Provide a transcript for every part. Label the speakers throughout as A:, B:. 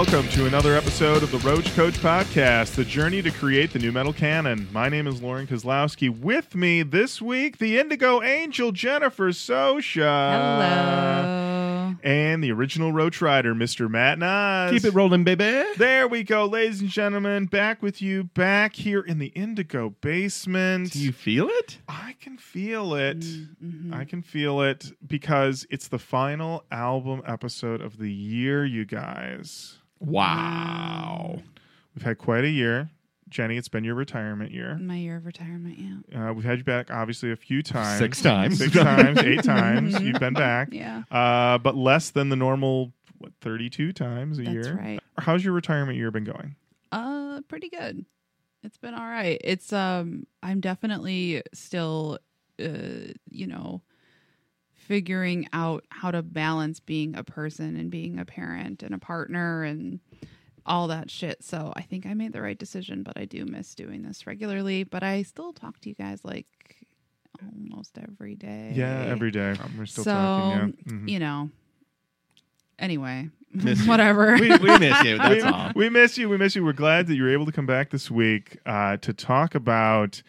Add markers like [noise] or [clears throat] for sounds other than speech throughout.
A: Hello and welcome to another episode of the Roach Koach Podcast, the journey to create the nu metal canon. My name is Lorin Kozlowski. With me this week, the Indigo Angel Jennifer Socia.
B: Hello.
A: And the original Roach Rider, Mr. Matt Nas.
C: Keep it rolling, baby.
A: There we go, ladies and gentlemen. Back with you, back here in the Indigo basement.
C: Do you feel it?
A: I can feel it.
B: Mm-hmm.
A: I can feel it because it's the final album episode of the year, you guys.
C: Wow.
A: We've had quite a year. Jenny, it's been your retirement year.
B: My year of retirement, yeah.
A: Uh, we've had you back, obviously, a few times.
C: Six times.
A: Six times, eight [laughs] times. You've been back. [laughs]
B: Yeah.
A: Uh, but less than the normal, what, 32 times a
B: That's
A: year?
B: right.
A: How's your retirement year been going?
B: Uh pretty good. It's been all right. It's um I'm definitely still uh you know figuring out how to balance being a person and being a parent and a partner and all that shit. So I think I made the right decision, but I do miss doing this regularly, but I still talk to you guys like almost every day.
A: Yeah, every day. We're still
B: so,
A: talking. Yeah. Mhm.
B: you know. Anyway,
C: Miss [laughs]
B: whatever.
C: We, we miss you. [laughs] That's
A: we,
C: all.
A: we miss you. We miss you. We're glad that you were able to come back this week uh, to talk about.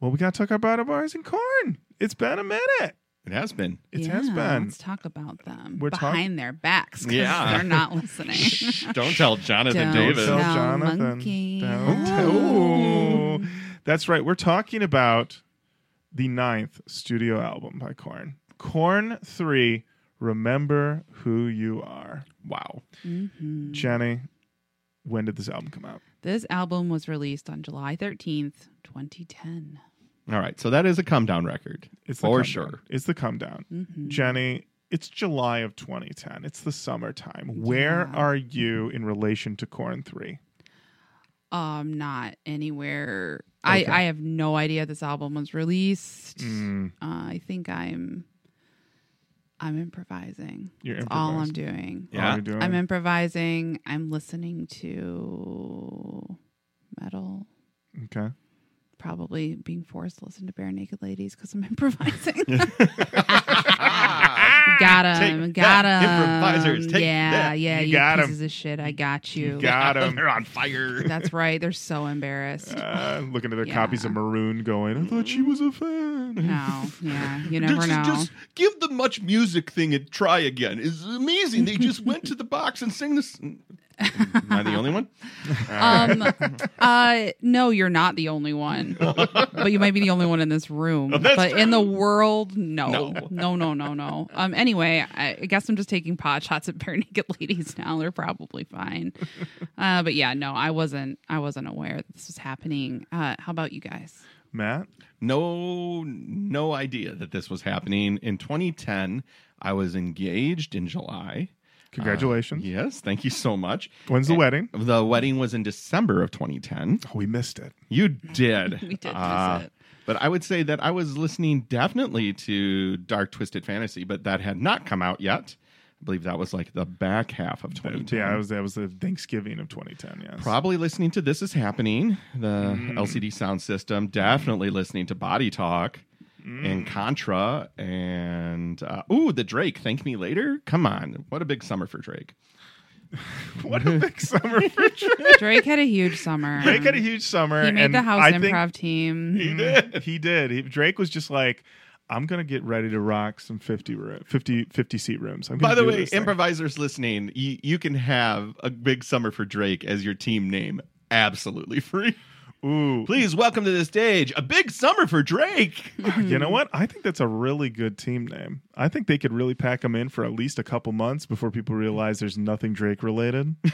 A: Well, we got to talk about bars and Korn. It's been a minute.
C: It has been.
A: It
B: yeah,
A: has been.
B: Let's talk about them
A: We're talk-
B: behind their backs.
C: Yeah.
B: they're not listening. [laughs]
C: Shh, don't tell Jonathan
B: Don't
C: Davis.
A: Tell
B: tell
A: Jonathan.
B: Munky.
A: Don't tell-
B: Ooh.
A: Ooh. That's right. We're talking about the ninth studio album by Korn. Korn 3, Remember Who You Are.
C: Wow.
B: Mhm.
A: Jenny, when did this album come out?
B: This album was released on July thirteenth, twenty ten.
C: All right. So that is a come down record.
A: It's the
C: For
A: come
C: sure.
A: down. It's the come down.
B: Mm-hmm.
A: Jenny, it's July of 2010. It's the summertime. Where
B: Yeah.
A: are you in relation to Korn 3?
B: Um, not anywhere.
A: Okay.
B: I I have no idea this album was released.
A: Mm,
B: Uh, I think I'm I'm improvising.
A: you're
B: That's all I'm
A: improvised.
B: doing.
A: All
C: Yeah.
A: you're doing.
B: I'm improvising. I'm listening to metal.
A: okay.
B: Probably being forced to listen to Barenaked Ladies because I'm [laughs] improvising. [laughs] got him. Got
C: that,
B: him.
C: improvisers, take
B: yeah,
C: that.
B: yeah.
A: You
B: You,
A: got 'em.
B: pieces of shit. I got you.
A: You got him.
C: They're on fire.
B: That's right. They're so embarrassed.
A: Uh, looking at their
B: Yeah.
A: copies of Maroon going, I thought she was a fan.
B: no, yeah. You [laughs] never
C: just,
B: know.
C: just give the much music thing a try again. It's amazing. They just went to the box and sing this. Am I the only one? [laughs]
B: Um, uh, no, you're not the only one, but you might be the only one in this room.
C: Oh, that's
B: but in the world, no,
C: No.
B: no, no, no, no. Um, anyway, I, I guess I'm just taking pot shots at bare [laughs] naked ladies now. They're probably fine. Uh, but yeah, no, I wasn't. I wasn't aware that this was happening. Uh, how about you guys?
A: Matt?
C: no no idea that this was happening in 2010 i was engaged in july
A: Congratulations.
C: Uh, yes thank you so much
A: When's the
C: And
A: wedding?
C: the wedding was in december of 2010
A: Oh, we missed it.
C: you did [laughs]
B: We did miss
C: Uh,
B: it.
C: but i would say that i was listening definitely to dark twisted fantasy but that had not come out yet i believe that was like the back half of 2010
A: Yeah, that was, that was the Thanksgiving of 2010, yes.
C: Probably listening to This Is Happening, the
A: Mm.
C: LCD Soundsystem. Definitely listening to Body Talk
A: Mm.
C: and Contra and, uh, ooh, the Drake, Thank Me Later. Come on. What a big summer for Drake. [laughs]
A: what a big summer for [laughs] Drake.
B: Drake had a huge summer.
A: Drake had a huge summer.
B: He made the house
A: I
B: improv team.
A: He did. He did. He, Drake was just like, I'm going to get ready to rock some 50, room, 50, 50 seat rooms. I'm
C: By the way,
A: this thing."
C: improvisers listening, you, you can have a big summer for Drake as your team name absolutely free.
A: Ooh.
C: Please welcome to the stage a big summer for Drake.
A: You know what? I think that's a really good team name. I think they could really pack them in for at least a couple months before people realize there's nothing Drake related. [laughs]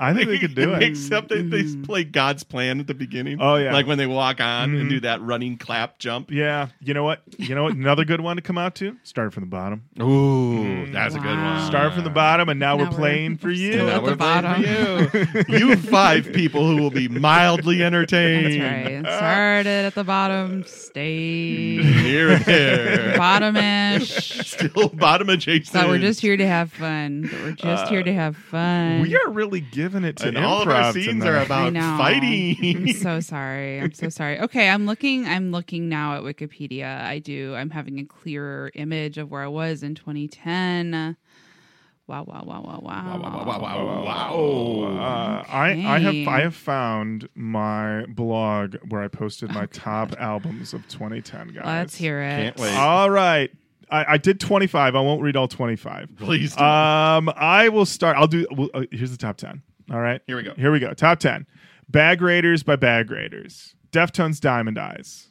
A: I think they could do [laughs] it.
C: Except that they mm-hmm. play God's plan at the beginning.
A: Oh, yeah.
C: Like when they walk on
A: Mhm.
C: and mm-hmm. do that running clap jump.
A: Yeah. You know what? You know what? Another good one to come out to? Start from the bottom.
C: Ooh, mm. that's a good one.
A: Start from the bottom, and now,
B: Now
A: we're
B: we're-
A: playing for you.
B: still
C: Now
B: at
C: we're
B: the
C: playing for you. [laughs] you five people who will be mildly entertained.
B: That's right. Started at the bottom, stayed
C: here, there.
B: bottomish.
C: Still bottom adjacent.
B: So we're just here to have fun. We're just uh, here to have fun.
A: We are really giving it to
C: and all of our scenes
A: tonight.
C: are about fighting.
B: I'm so sorry. I'm so sorry. Okay, I'm looking. I'm looking now at Wikipedia. I do. I'm having a clearer image of where I was in 2010. Wow, wow, wow, wow, wow.
C: Wow, wow, wow, wow, wow,
A: Uh,
C: wow.
A: I, I have I have found my blog where I posted my top albums of 2010 guys.
B: Let's hear it.
C: Can't wait.
A: All right. I, I did 25. I won't read all 25.
C: Please do.
A: Um, I will start. I'll do. Well, uh, here's the top 10. All right.
C: Here we go.
A: Here we go. Top 10. Bag Raiders by Bag Raiders. Deftones Diamond Eyes.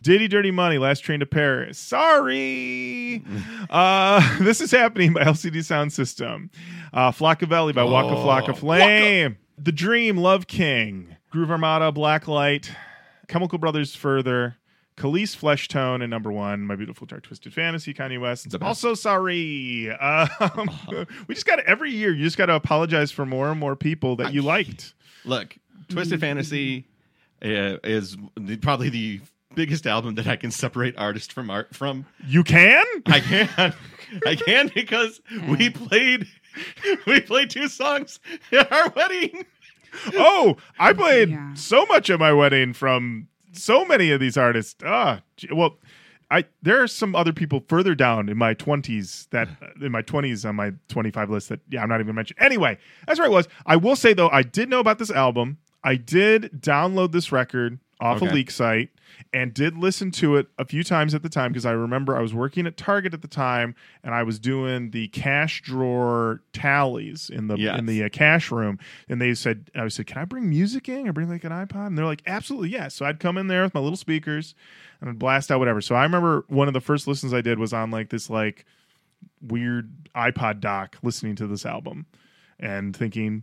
A: Diddy Dirty Money, Last Train to Paris. Sorry. [laughs] uh, [laughs] this is happening by LCD Soundsystem. Uh, Flockaveli by Waka
C: Oh,
A: Flocka Flame. The Dream, Love King. Groove Armada, Blacklight. Chemical Brothers Further. Kelis Flesh Tone and number one, My Beautiful Dark Twisted Fantasy, Kanye West.
C: The best.
A: Also, sorry. Um, [laughs] we just got to, every year, you just got to apologize for more and more people that you liked.
C: Look, Twisted Fantasy uh, is the, probably the biggest album that I can separate artist from art from.
A: You can?
C: I can, I can because we played, we played two songs at our wedding.
A: oh, I played
B: Yeah.
A: so much at my wedding from so many of these artists. Ah, well, I there are some other people further down in my twenties that [sighs] in my twenties on my twenty five list that yeah I'm not even mentioning. Anyway, that's where it was. I will say though, I did know about this album. I did download this record off a leak site and did listen to it a few times at the time because I remember I was working at Target at the time and I was doing the cash drawer tallies in the
C: Yes.
A: in the uh, cash room. And they said I said can I bring music in? Or bring like an iPod? And they're like absolutely yes so I'd come in there with my little speakers and I'd blast out whatever. So I remember one of the first listens I did was on like this like weird iPod dock listening to this album and thinking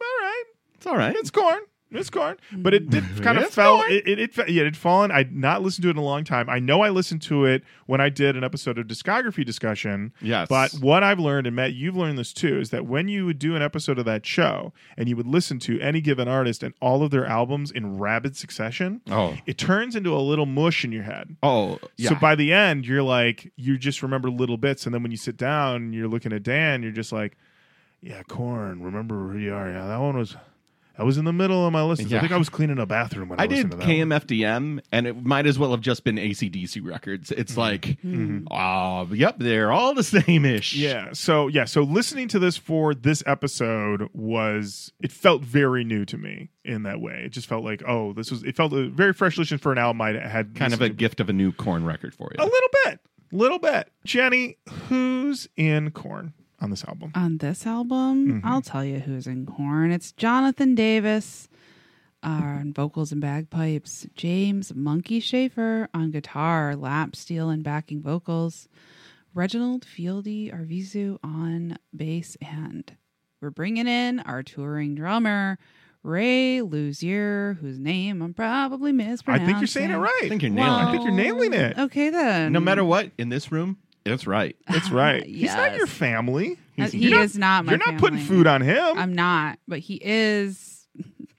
A: all right.
C: It's all right.
A: it's Korn. It's Korn, but it did mm-hmm. kind of fell. It, it, it fe- yeah, it fallen. I'd not listened to it in a long time. I know I listened to it when I did an episode of discography discussion.
C: Yes.
A: But what I've learned, and Matt, you've learned this too, is that when you would do an episode of that show and you would listen to any given artist and all of their albums in rapid succession,
C: Oh.
A: it turns into a little mush in your head.
C: Oh, yeah.
A: So by the end, you're like, you just remember little bits, and then when you sit down and you're looking at Dan, you're just like, yeah, Korn. Remember who you are? Yeah, that one was. I was in the middle of my list. I think I was cleaning a bathroom when I,
C: I did
A: that. one.
C: KMFDM, and it might as well have just been ACDC records. It's
A: Mm-hmm.
C: like, oh, yep, they're all the [laughs] same ish.
A: Yeah. So yeah. So listening to this for this episode was it felt very new to me in that way. It just felt like oh, this was it felt a very fresh listen for an album I had
C: Kind of a gift of a new Korn record for
A: you. a little bit, little bit. Jenny, who's in Korn on this album?
B: On this album, I'll tell you who's in Korn. It's Jonathan Davis uh, on vocals and bagpipes, James Munky Shaffer on guitar, lap steel and backing vocals, Reginald Fieldy Arvizu on bass, and we're bringing in our touring drummer, Ray Luzier, whose name I'm probably mispronouncing.
A: I think you're saying it right.
C: I think you're nailing
A: I think you're nailing it.
B: Okay, then.
C: No matter what, in this room, it's right.
A: That's right. He's not
B: Yes.
A: your family.
B: Uh,
A: He's-
B: he
A: you're
B: is not my
A: You're not putting
B: family.
A: food on him.
B: I'm not, but he is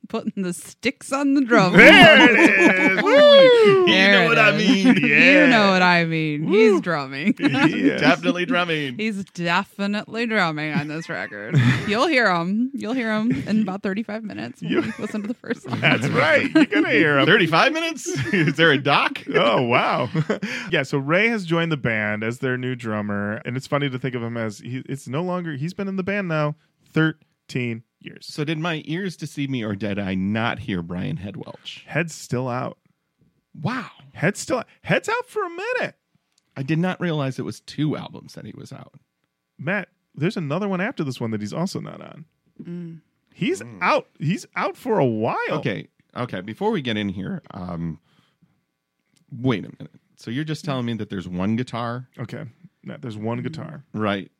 B: putting the sticks on the drum.
A: there it is. Woo!
B: There
C: know
B: it
C: what I mean.
A: Yeah. [laughs]
B: You know what I mean. He's drumming. [laughs]
A: Yes. [laughs]
C: Definitely drumming.
B: He's definitely drumming on this record. You'll hear him. You'll hear him in about 35 minutes when
A: You-
B: you listen to the first song.
A: That's right. You're gonna hear him.
C: 35 minutes? Is there a doc?
A: oh wow yeah so ray has joined the band as their new drummer and it's funny to think of him as he, it's no longer he's been in the band now 13 years
C: So, did my ears deceive me, or did I not hear Brian Head Welch?
A: head's still out
C: Wow.
A: head's still head's out for a minute
C: I did not realize it was two albums that he was out.
A: matt there's another one after this one that he's also not on
B: Mm.
A: he's out he's out for a while
C: Okay. Okay. Before we get in here, um, wait a minute. So, you're just telling me that there's one guitar,
A: okay matt there's one guitar
C: right,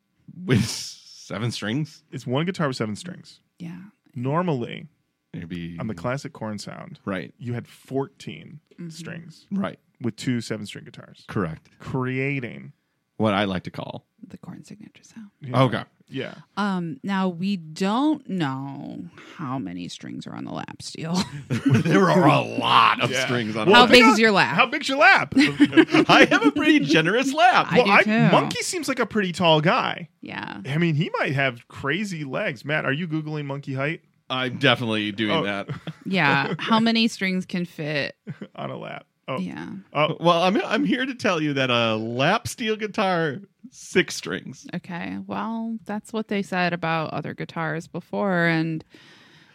C: with seven strings?
A: it's one guitar with seven strings
B: Yeah.
A: normally
C: Maybe.
A: on the classic Korn sound
C: right.
A: you had 14 mm-hmm. strings
C: Right.
A: with two seven string guitars
C: Correct.
A: creating
C: What I like to call.
B: The Korn signature sound.
A: Yeah.
C: Okay.
A: Yeah.
B: Um, now we don't know how many strings are on the lap steel. [laughs]
C: there are a lot of
A: Yeah.
C: strings on
B: How big is your lap?
A: How big's your lap? [laughs]
C: I have a pretty generous lap.
B: I
A: well,
B: do
A: I,
B: too.
A: Munky seems like a pretty tall guy.
B: yeah.
A: I mean, he might have crazy legs. Matt, are you googling Munky height
C: I'm definitely doing
A: Oh.
C: that.
B: Yeah. [laughs] How many strings can fit?
A: on a lap? Oh,
B: Yeah.
A: oh,
C: Well, I'm I'm here to tell you that a lap steel guitar six strings.
B: Okay. Well, that's what they said about other guitars before. And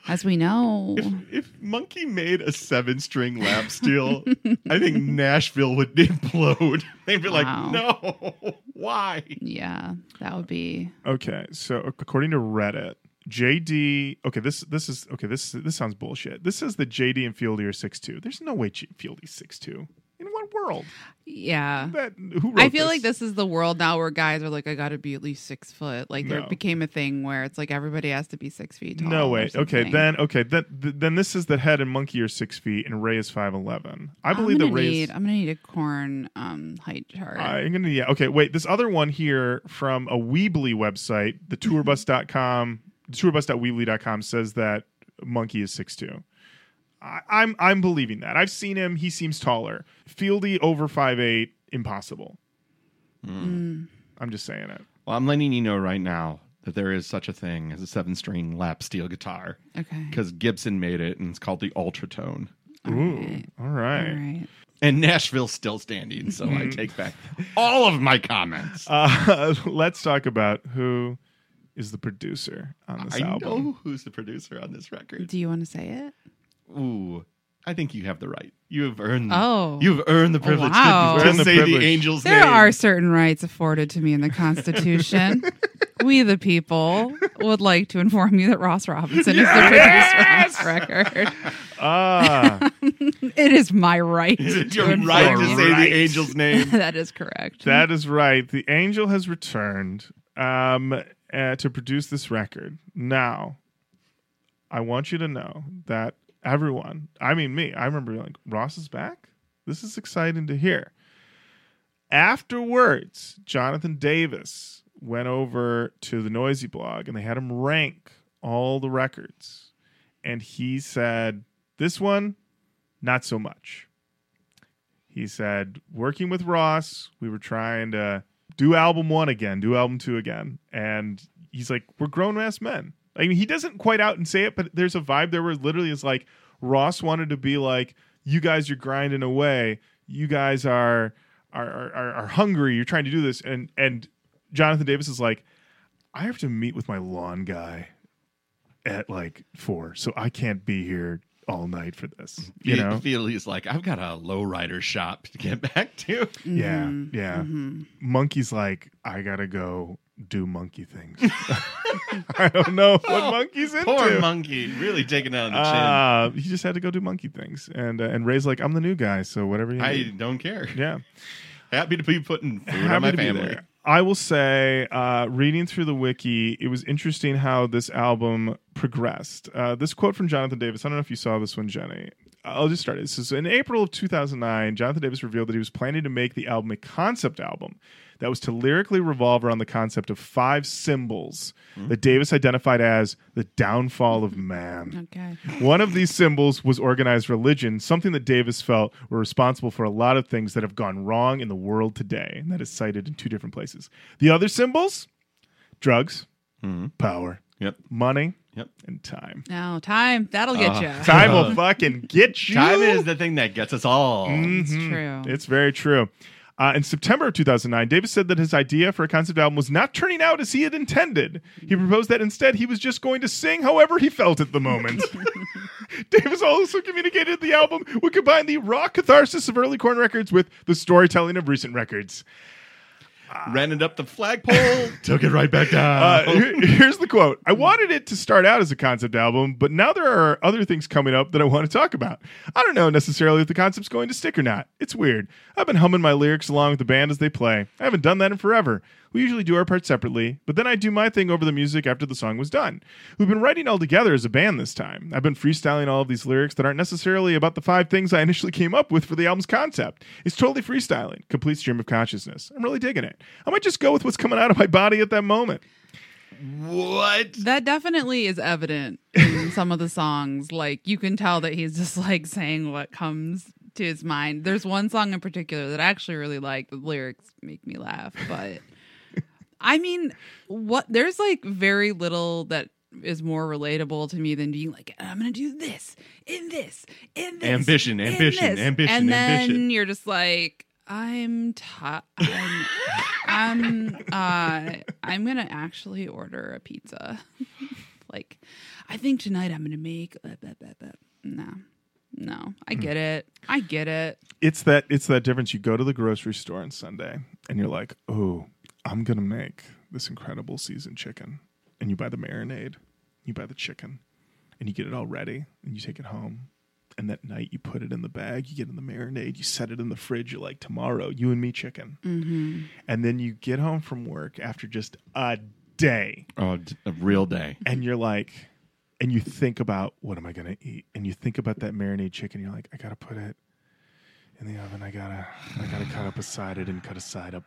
B: as we know,
C: If, if Munky made a seven string lap steel, [laughs] I think Nashville would implode. [laughs] They'd be
B: Wow.
C: like, no, [laughs] why?
B: yeah, that would be.
A: Okay, so according to Reddit, JD. Okay, this this is okay. This this sounds bullshit. This says that JD and Fieldy are six two. There's no way Fieldy's six two. In what world?
B: Yeah.
A: That who wrote
B: I feel like this is the world now where guys are like, I got to be at least six foot. Like there became a thing where it's like everybody has to be six feet tall.
A: No way. Okay, then okay, then th- then this is that Head and Munky are six feet and Ray is five eleven. I believe that Ray.
B: need.
A: Is,
B: I'm gonna need a Korn um height chart.
A: I'm gonna yeah. Okay, wait. This other one here from a Weebly website, the tourbus.com, tourbus.weebly.com says that Munky is six two. I, I'm I'm believing that. I've seen him. He seems taller. Fieldy over five eight. Impossible.
B: Mm.
A: I'm just saying it.
C: Well, I'm letting you know right now that there is such a thing as a seven string lap steel guitar
B: Okay.
C: because Gibson made it and it's called the Ultratone.
B: All
A: Ooh,
B: right.
A: all
B: All
A: right.
B: right.
C: And Nashville's still standing, so I take back all of my comments.
A: Uh, [laughs] let's talk about who is the producer on this
C: I
A: album.
C: know who's the producer on this record.
B: Do you want to say it?
C: Ooh, I think you have the right. You have earned.
B: Oh.
C: you've earned the privilege to-
B: wow.
C: to,
A: Earned the
C: say
A: privilege.
C: the angel's name.
B: There
C: name.
B: are certain rights afforded to me in the Constitution. [laughs] we, the people, would like to inform you that Ross Robinson is the producer on this record.
A: Ah, [laughs]
B: It is my right.
C: It's
B: to
C: your
B: inform
C: right to
B: you.
C: say
A: Right.
C: the angel's name. [laughs]
B: that is correct.
A: that is right. The angel has returned um, uh, to produce this record. Now, I want you to know that everyone, I mean me, I remember like Ross is back. This is exciting to hear. Afterwards, Jonathan Davis went over to the Noisey blog and they had him rank all the records. And he said, This one, not so much. He said, Working with Ross, we were trying to do album one again, do album two again. And he's like, We're grown ass men. I mean, he doesn't quite out and say it, but there's a vibe there where literally is like Ross wanted to be like, You guys are grinding away. You guys are are, are, are hungry. You're trying to do this. And and Jonathan Davis is like, I have to meet with my lawn guy at like four, so I can't be here all night for this. You know?
C: feel like, I've got a lowrider shop to get [laughs] back to.
A: Yeah,
B: Mhm,
A: yeah.
B: mhm.
A: Munky's like, I gotta go do monkey things. [laughs] I don't know what Munky's into.
C: Poor Munky, really taking it on the chin.
A: Uh, he just had to go do monkey things, and uh, and Ray's like, I'm the new guy, so whatever you
C: I
A: need.
C: don't care.
A: Yeah,
C: Happy to be putting food
A: Happy
C: on my family.
A: I will say, uh, reading through the wiki, it was interesting how this album progressed. Uh, this quote from Jonathan Davis, I don't know if you saw this one, Jenny. I'll just start it. This is in April of 2009, Jonathan Davis revealed that he was planning to make the album a concept album that was to lyrically revolve around the concept of five symbols that Davis identified as the downfall of man.
B: Okay.
A: One of these symbols was organized religion, something that Davis felt were responsible for a lot of things that have gone wrong in the world today, and that is cited in two different places. The other symbols drugs,
C: Mhm.
A: power,
C: Yep.
A: money,
C: Yep.
A: and time.
B: Now, time, that'll get
C: Uh,
B: you. [laughs]
A: Time will fucking get you.
C: Time is the thing that gets us all.
B: It's
A: Mhm.
B: true.
A: It's very true. Uh, in September of 2009, Davis said that his idea for a concept album was not turning out as he had intended. He proposed that instead he was just going to sing however he felt at the moment. [laughs] Davis also communicated the album would combine the raw catharsis of early Korn records with the storytelling of recent records.
C: Rented up the flagpole, [laughs] took it right back down.
A: Uh, here- here's the quote I wanted it to start out as a concept album, but now there are other things coming up that I want to talk about. I don't know necessarily if the concept's going to stick or not. It's weird. I've been humming my lyrics along with the band as they play. I haven't done that in forever. We usually do our parts separately, but then I do my thing over the music after the song was done. We've been writing all together as a band this time. I've been freestyling all of these lyrics that aren't necessarily about the five things I initially came up with for the album's concept. It's totally freestyling, complete stream of consciousness. I'm really digging it. I might just go with what's coming out of my body at that moment.
C: what?
B: That definitely is evident in [laughs] some of the songs. Like you can tell that he's just like saying what comes to his mind. There's one song in particular that I actually really like. The lyrics make me laugh, but I mean, what there's like very little that is more relatable to me than being like, I'm gonna do this in this in this
C: Ambition,
B: in
C: ambition,
B: this."
C: ambition,
B: and then
C: ambition.
B: you're just like. I'm ti I'm I'm uh I'm gonna actually order a pizza. [laughs] like, I think tonight I'm gonna make. Blah, blah, blah, blah. No, no, I get it. I get it.
A: It's that it's that difference. You go to the grocery store on Sunday and you're like, oh, I'm gonna make this incredible seasoned chicken, and you buy the marinade, you buy the chicken, and you get it all ready, and you take it home. And that night, you put it in the bag, you get in the marinade, you set it in the fridge. You're like, tomorrow, you and me chicken.
B: Mm-hmm.
A: And then you get home from work after just a day,
C: Oh, d- a real day.
A: and you're like, and you think about what am I gonna eat, and you think about that marinade chicken. You're like, I gotta put it in the oven. I gotta, I gotta cut up a side. I didn't cut a side up.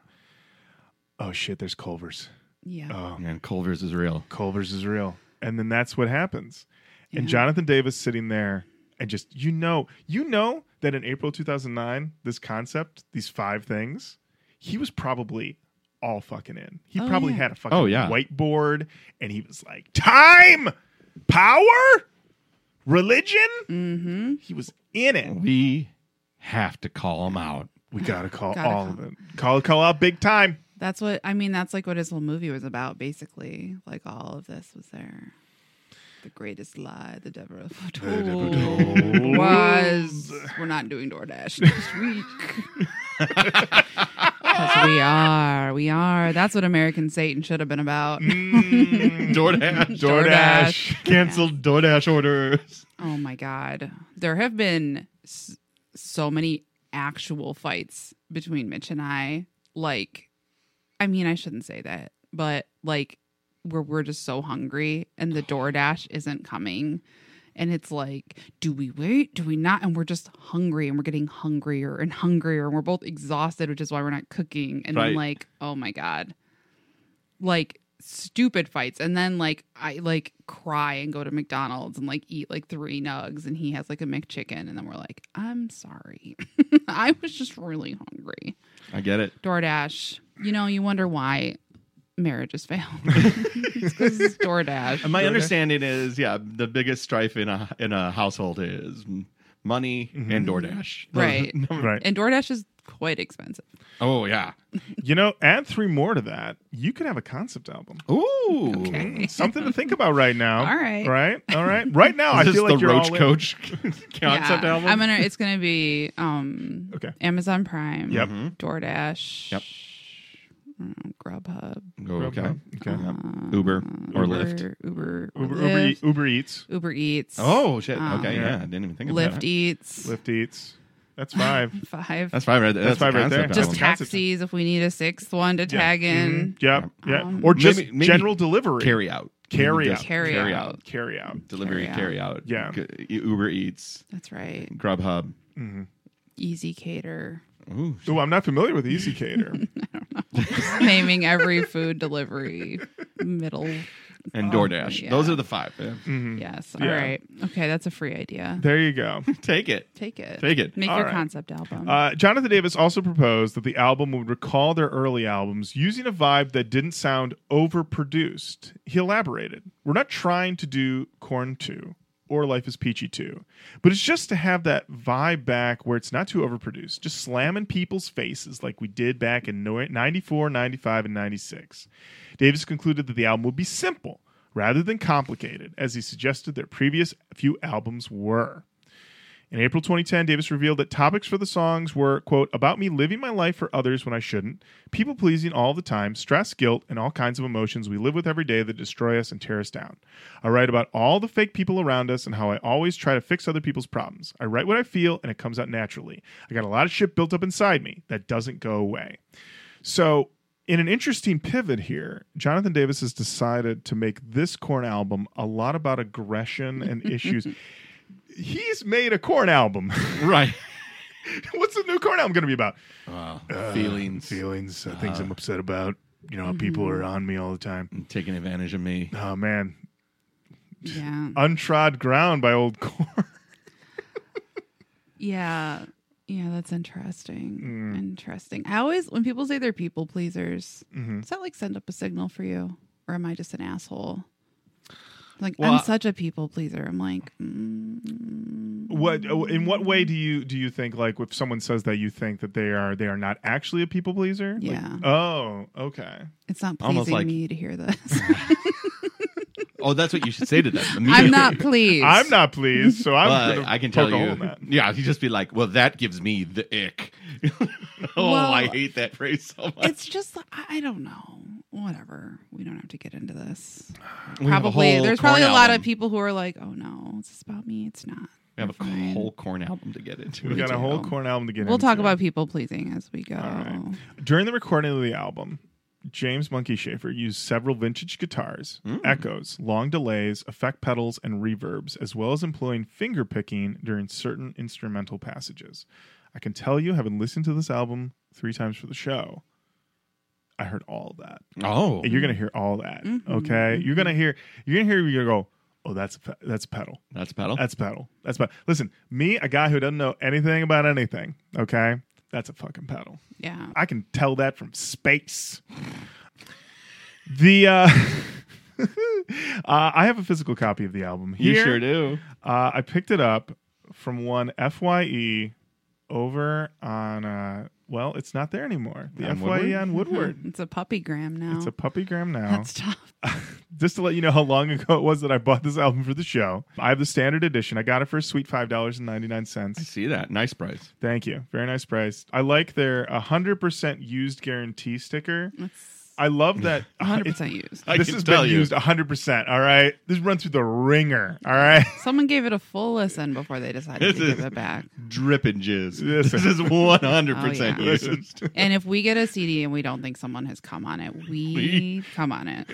A: Oh shit! There's Culver's.
B: Yeah.
A: Oh,
C: And Culver's is real.
A: Culver's is real. And then that's what happens. And Jonathan Davis sitting there and just you know, you know that in April 2009, this concept, these five things, he was probably all fucking in. He
B: Oh,
A: probably
B: yeah.
A: had a fucking
C: Oh, yeah.
A: whiteboard and he was like, "Time, power, religion."
B: mm-hmm.
A: He was in it.
C: We have to call him out.
A: We got to call
B: Gotta
A: all
B: call.
A: of it. Call call out big time.
B: That's what I mean. That's like what his whole movie was about, basically. Like all of this was there. The greatest lie the devil ever
A: devil
B: told
A: told.
B: was we're not doing DoorDash next week. [laughs] we are, we are. That's what American Satan should have been about.
A: Mm, [laughs]
C: DoorDash.
A: DoorDash.
C: Canceled DoorDash orders.
B: Oh my god, there have been s- so many actual fights between Mitch and I. Like, I mean, I shouldn't say that, but like, where we're just so hungry and the DoorDash isn't coming. And it's like, do we wait? Do we not? And we're just hungry and we're getting hungrier and hungrier and we're both exhausted, which is why we're not cooking. And
C: Right.
B: then, like, oh my God. Like, stupid fights. And then, like, I like cry and go to McDonald's and like eat like three nugs and he has like a McChicken. And then we're like, I'm sorry. [laughs] I was just really hungry.
C: I get it.
B: DoorDash, you know, you wonder why marriages fail. it's [laughs] because it's DoorDash.
C: And my understanding is, yeah, the biggest strife in a in a household is m- money and DoorDash. [laughs]
B: Right. [laughs]
A: Right.
B: And DoorDash is quite expensive.
C: oh yeah.
A: You know, add three more to that. You could have a concept album.
C: Ooh.
B: Okay.
A: Something to think about right now.
B: All right.
A: Right? All right. Right now, I
C: Is this
A: feel like
C: the
A: you're
C: Roach
A: all in.
C: Coach concept
B: yeah,
C: album?
B: I'm gonna. It's gonna be um
A: Okay.
B: Amazon Prime.
A: Yep.
C: Mhm.
B: DoorDash.
C: Yep.
B: Mm, Grubhub.
C: Oh, okay.
A: Okay.
C: Yep.
B: uh,
C: Uber or
B: Uber,
C: Lyft.
B: Uber. or
A: Uber, Uber,
B: Lyft,
A: Eat- Uber Eats,
B: Uber Eats.
C: Oh shit.
B: Um,
C: okay.
A: Yeah.
C: Yeah. I didn't even think of that.
B: Lyft
C: that.
B: Eats.
A: Lyft Eats. That's [laughs] five.
B: Five.
C: That's five right there.
A: That's
C: That's,
A: five right there.
C: concept
B: just
A: That's
C: album.
A: concept.
B: taxis if we need a sixth one to tag in.
A: Mhm. Yep. Yeah.
B: Um,
A: or just
C: Maybe- maybe
A: general delivery.
C: carry out.
A: Carry out.
B: Carry
C: Carry
B: out.
C: out.
A: Carry out.
C: Delivery.
B: Carry out.
C: Carry out.
A: Yeah.
C: G- Uber Eats.
B: That's right.
C: Grubhub.
A: hmm
B: ezCater.
C: Ooh.
A: Oh, I'm not familiar with
B: ezCater. [laughs] [laughs] [laughs] Naming every food delivery middle.
C: And DoorDash.
B: yeah.
C: Those are the five. Yeah.
A: Mhm.
B: Yes. All
A: Yeah.
B: right. Okay, that's a free idea.
A: There you go.
C: Take it.
B: Take it.
C: Take it.
B: Make
A: All
B: your
A: right.
B: concept album.
A: Uh, Jonathan Davis also proposed that the album would recall their early albums using a vibe that didn't sound overproduced. He elaborated We're not trying to do Korn 2 or Life is Peachy 2, but it's just to have that vibe back where it's not too overproduced, just slamming people's faces like we did back in no- 94, 95, and 96. Davis concluded that the album would be simple rather than complicated, as he suggested their previous few albums were. In April 2010, Davis revealed that topics for the songs were, quote, about me living my life for others when I shouldn't, people pleasing all the time, stress, guilt, and all kinds of emotions we live with every day that destroy us and tear us down. I write about all the fake people around us and how I always try to fix other people's problems. I write what I feel and it comes out naturally. I got a lot of shit built up inside me that doesn't go away. So, in an interesting pivot here, Jonathan Davis has decided to make this Korn album a lot about aggression and issues. [laughs] He's made a Korn album. [laughs]
C: Right.
A: What's the new Korn album going to be about?
C: Wow.
A: Uh,
C: Feelings.
A: feelings, uh, things
C: Uh,
A: I'm upset about. You know, how people are on me all the time.
C: Taking advantage of me.
A: Oh man,
B: yeah.
A: untrod ground by old [laughs] Korn.
B: Yeah. Yeah, that's interesting.
A: Mm.
B: Interesting. I always, when people say they're people pleasers,
A: Mhm.
B: does that like send up a signal for you? Or am I just an asshole? Like
C: Well,
B: I'm such a people pleaser. I'm like, mm,
A: What in what way do you do you think like if someone says that you think that they are they are not actually a people pleaser? Like,
B: Yeah.
A: oh, okay.
B: it's not pleasing
C: like-
B: me to hear this. [laughs] [laughs]
C: Oh, that's what you should say to them.
B: I'm not pleased.
A: I'm not pleased, so I'm
C: But
A: gonna
C: I can tell you, yeah, he'd just be like, "Well, that gives me the ick." [laughs] oh,
B: Well,
C: I hate that phrase so much.
B: It's just I I don't know. Whatever. We don't have to get into this.
C: We have a
B: probably
C: whole
B: there's probably a
C: Korn
B: lot of people who are like, "Oh no, it's just about me." It's not.
C: We have a
B: fine.
C: whole Korn album to get into.
A: We
B: We
A: got a whole Korn album to get into.
B: We'll talk about people pleasing as we go.
A: All right. During the recording of the album, James Munky Shaffer used several vintage guitars,
C: Mm.
A: echoes, long delays, effect pedals, and reverbs, as well as employing finger picking during certain instrumental passages. I can tell you, having listened to this album three times for the show, I heard all of that.
C: Oh,
A: You're gonna hear all that.
B: Mhm,
A: Okay, you're gonna hear. You're gonna hear. You're gonna go. Oh, that's a, pe- that's a pedal.
C: that's pedal.
A: That's pedal. That's pedal. Listen, me, a guy who doesn't know anything about anything. Okay, that's a fucking pedal.
B: Yeah.
A: I can tell that from space. The uh, [laughs] uh, I have a physical copy of the album
C: you sure do.
A: Uh, I picked it up from one FYE over on. Uh, well, it's not there anymore. The
C: On
A: FYE
C: Woodward?
A: on Woodward. [laughs]
B: It's a puppy puppygram now.
A: It's a puppy puppygram now.
B: That's tough. [laughs]
A: Just to let you know how long ago it was that I bought this album for the show. I have the standard edition. I got it for a sweet five dollars and ninety nine
C: I
A: cents.
C: see that. Nice price.
A: Thank you. Very nice price. I like their hundred percent used guarantee sticker.
B: It's
A: I love that. [laughs]
B: 100% used.
C: I
A: this
C: can
A: has
C: tell
A: been
C: you.
A: used 100%. All right. This run through the ringer. All right. [laughs]
B: Someone gave it a full listen before they decided
C: This
B: to
C: is-
B: give it back.
C: Dripping jizz.
A: Listen. [laughs]
C: This is one hundred percent
B: Oh, yeah.
C: used.
B: And if we get a CD and we don't think someone has come on it, we,
C: We-
B: come on it.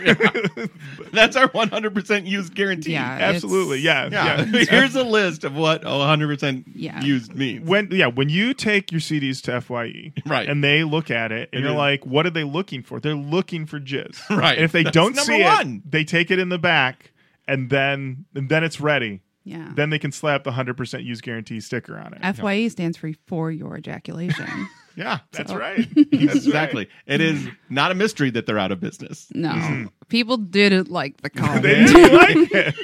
C: That's our one hundred percent used guarantee.
B: Yeah.
A: Absolutely.
B: it's-
A: Yeah.
C: Yeah.
A: yeah.
C: Here's a list of what one hundred percent
B: Yeah.
C: used means.
A: when yeah, when you take your CDs to FYE,
C: Right.
A: and they look at it, and
C: It
A: you're
C: is-
A: like, "What are they looking for?" They're looking for jizz, [laughs]
C: Right.
A: And if they
C: That's
A: don't
C: number
A: see
C: one.
A: it, they take it in the back, and then and then it's ready.
B: Yeah.
A: Then they can slap the hundred percent use guarantee sticker on it.
B: FYE stands for for your ejaculation. [laughs]
A: yeah, that's
B: So-
A: right. [laughs] That's
C: exactly. It is not a mystery that they're out of business.
B: No. Mm-hmm. People didn't like the
A: Right. They
B: comment.
A: didn't like it.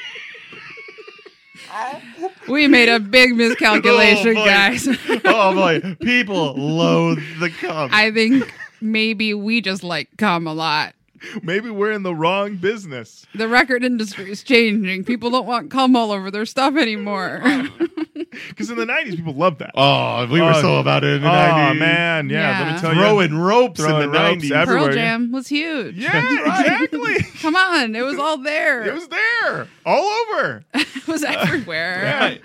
B: we made a big miscalculation,
C: Oh, boy.
B: guys.
C: oh boy, people loathe the cum.
B: I think maybe we just like cum a lot.
A: Maybe we're in the wrong business.
B: The record industry is changing. People don't want cum all over their stuff anymore. [laughs]
A: Because in the '90s, people loved that.
C: oh, we were
A: Oh,
C: so about it in the
A: oh
C: 90s.
A: man, yeah. Let
B: Yeah.
A: me tell you,
C: Throwing ropes
A: Throwing
C: in the
A: ropes
C: 90s.
A: everywhere.
B: Pearl Jam was huge.
A: Yeah, exactly. [laughs]
B: Come on, it was all there.
A: it was there, all over. [laughs]
B: It was everywhere.
C: Right.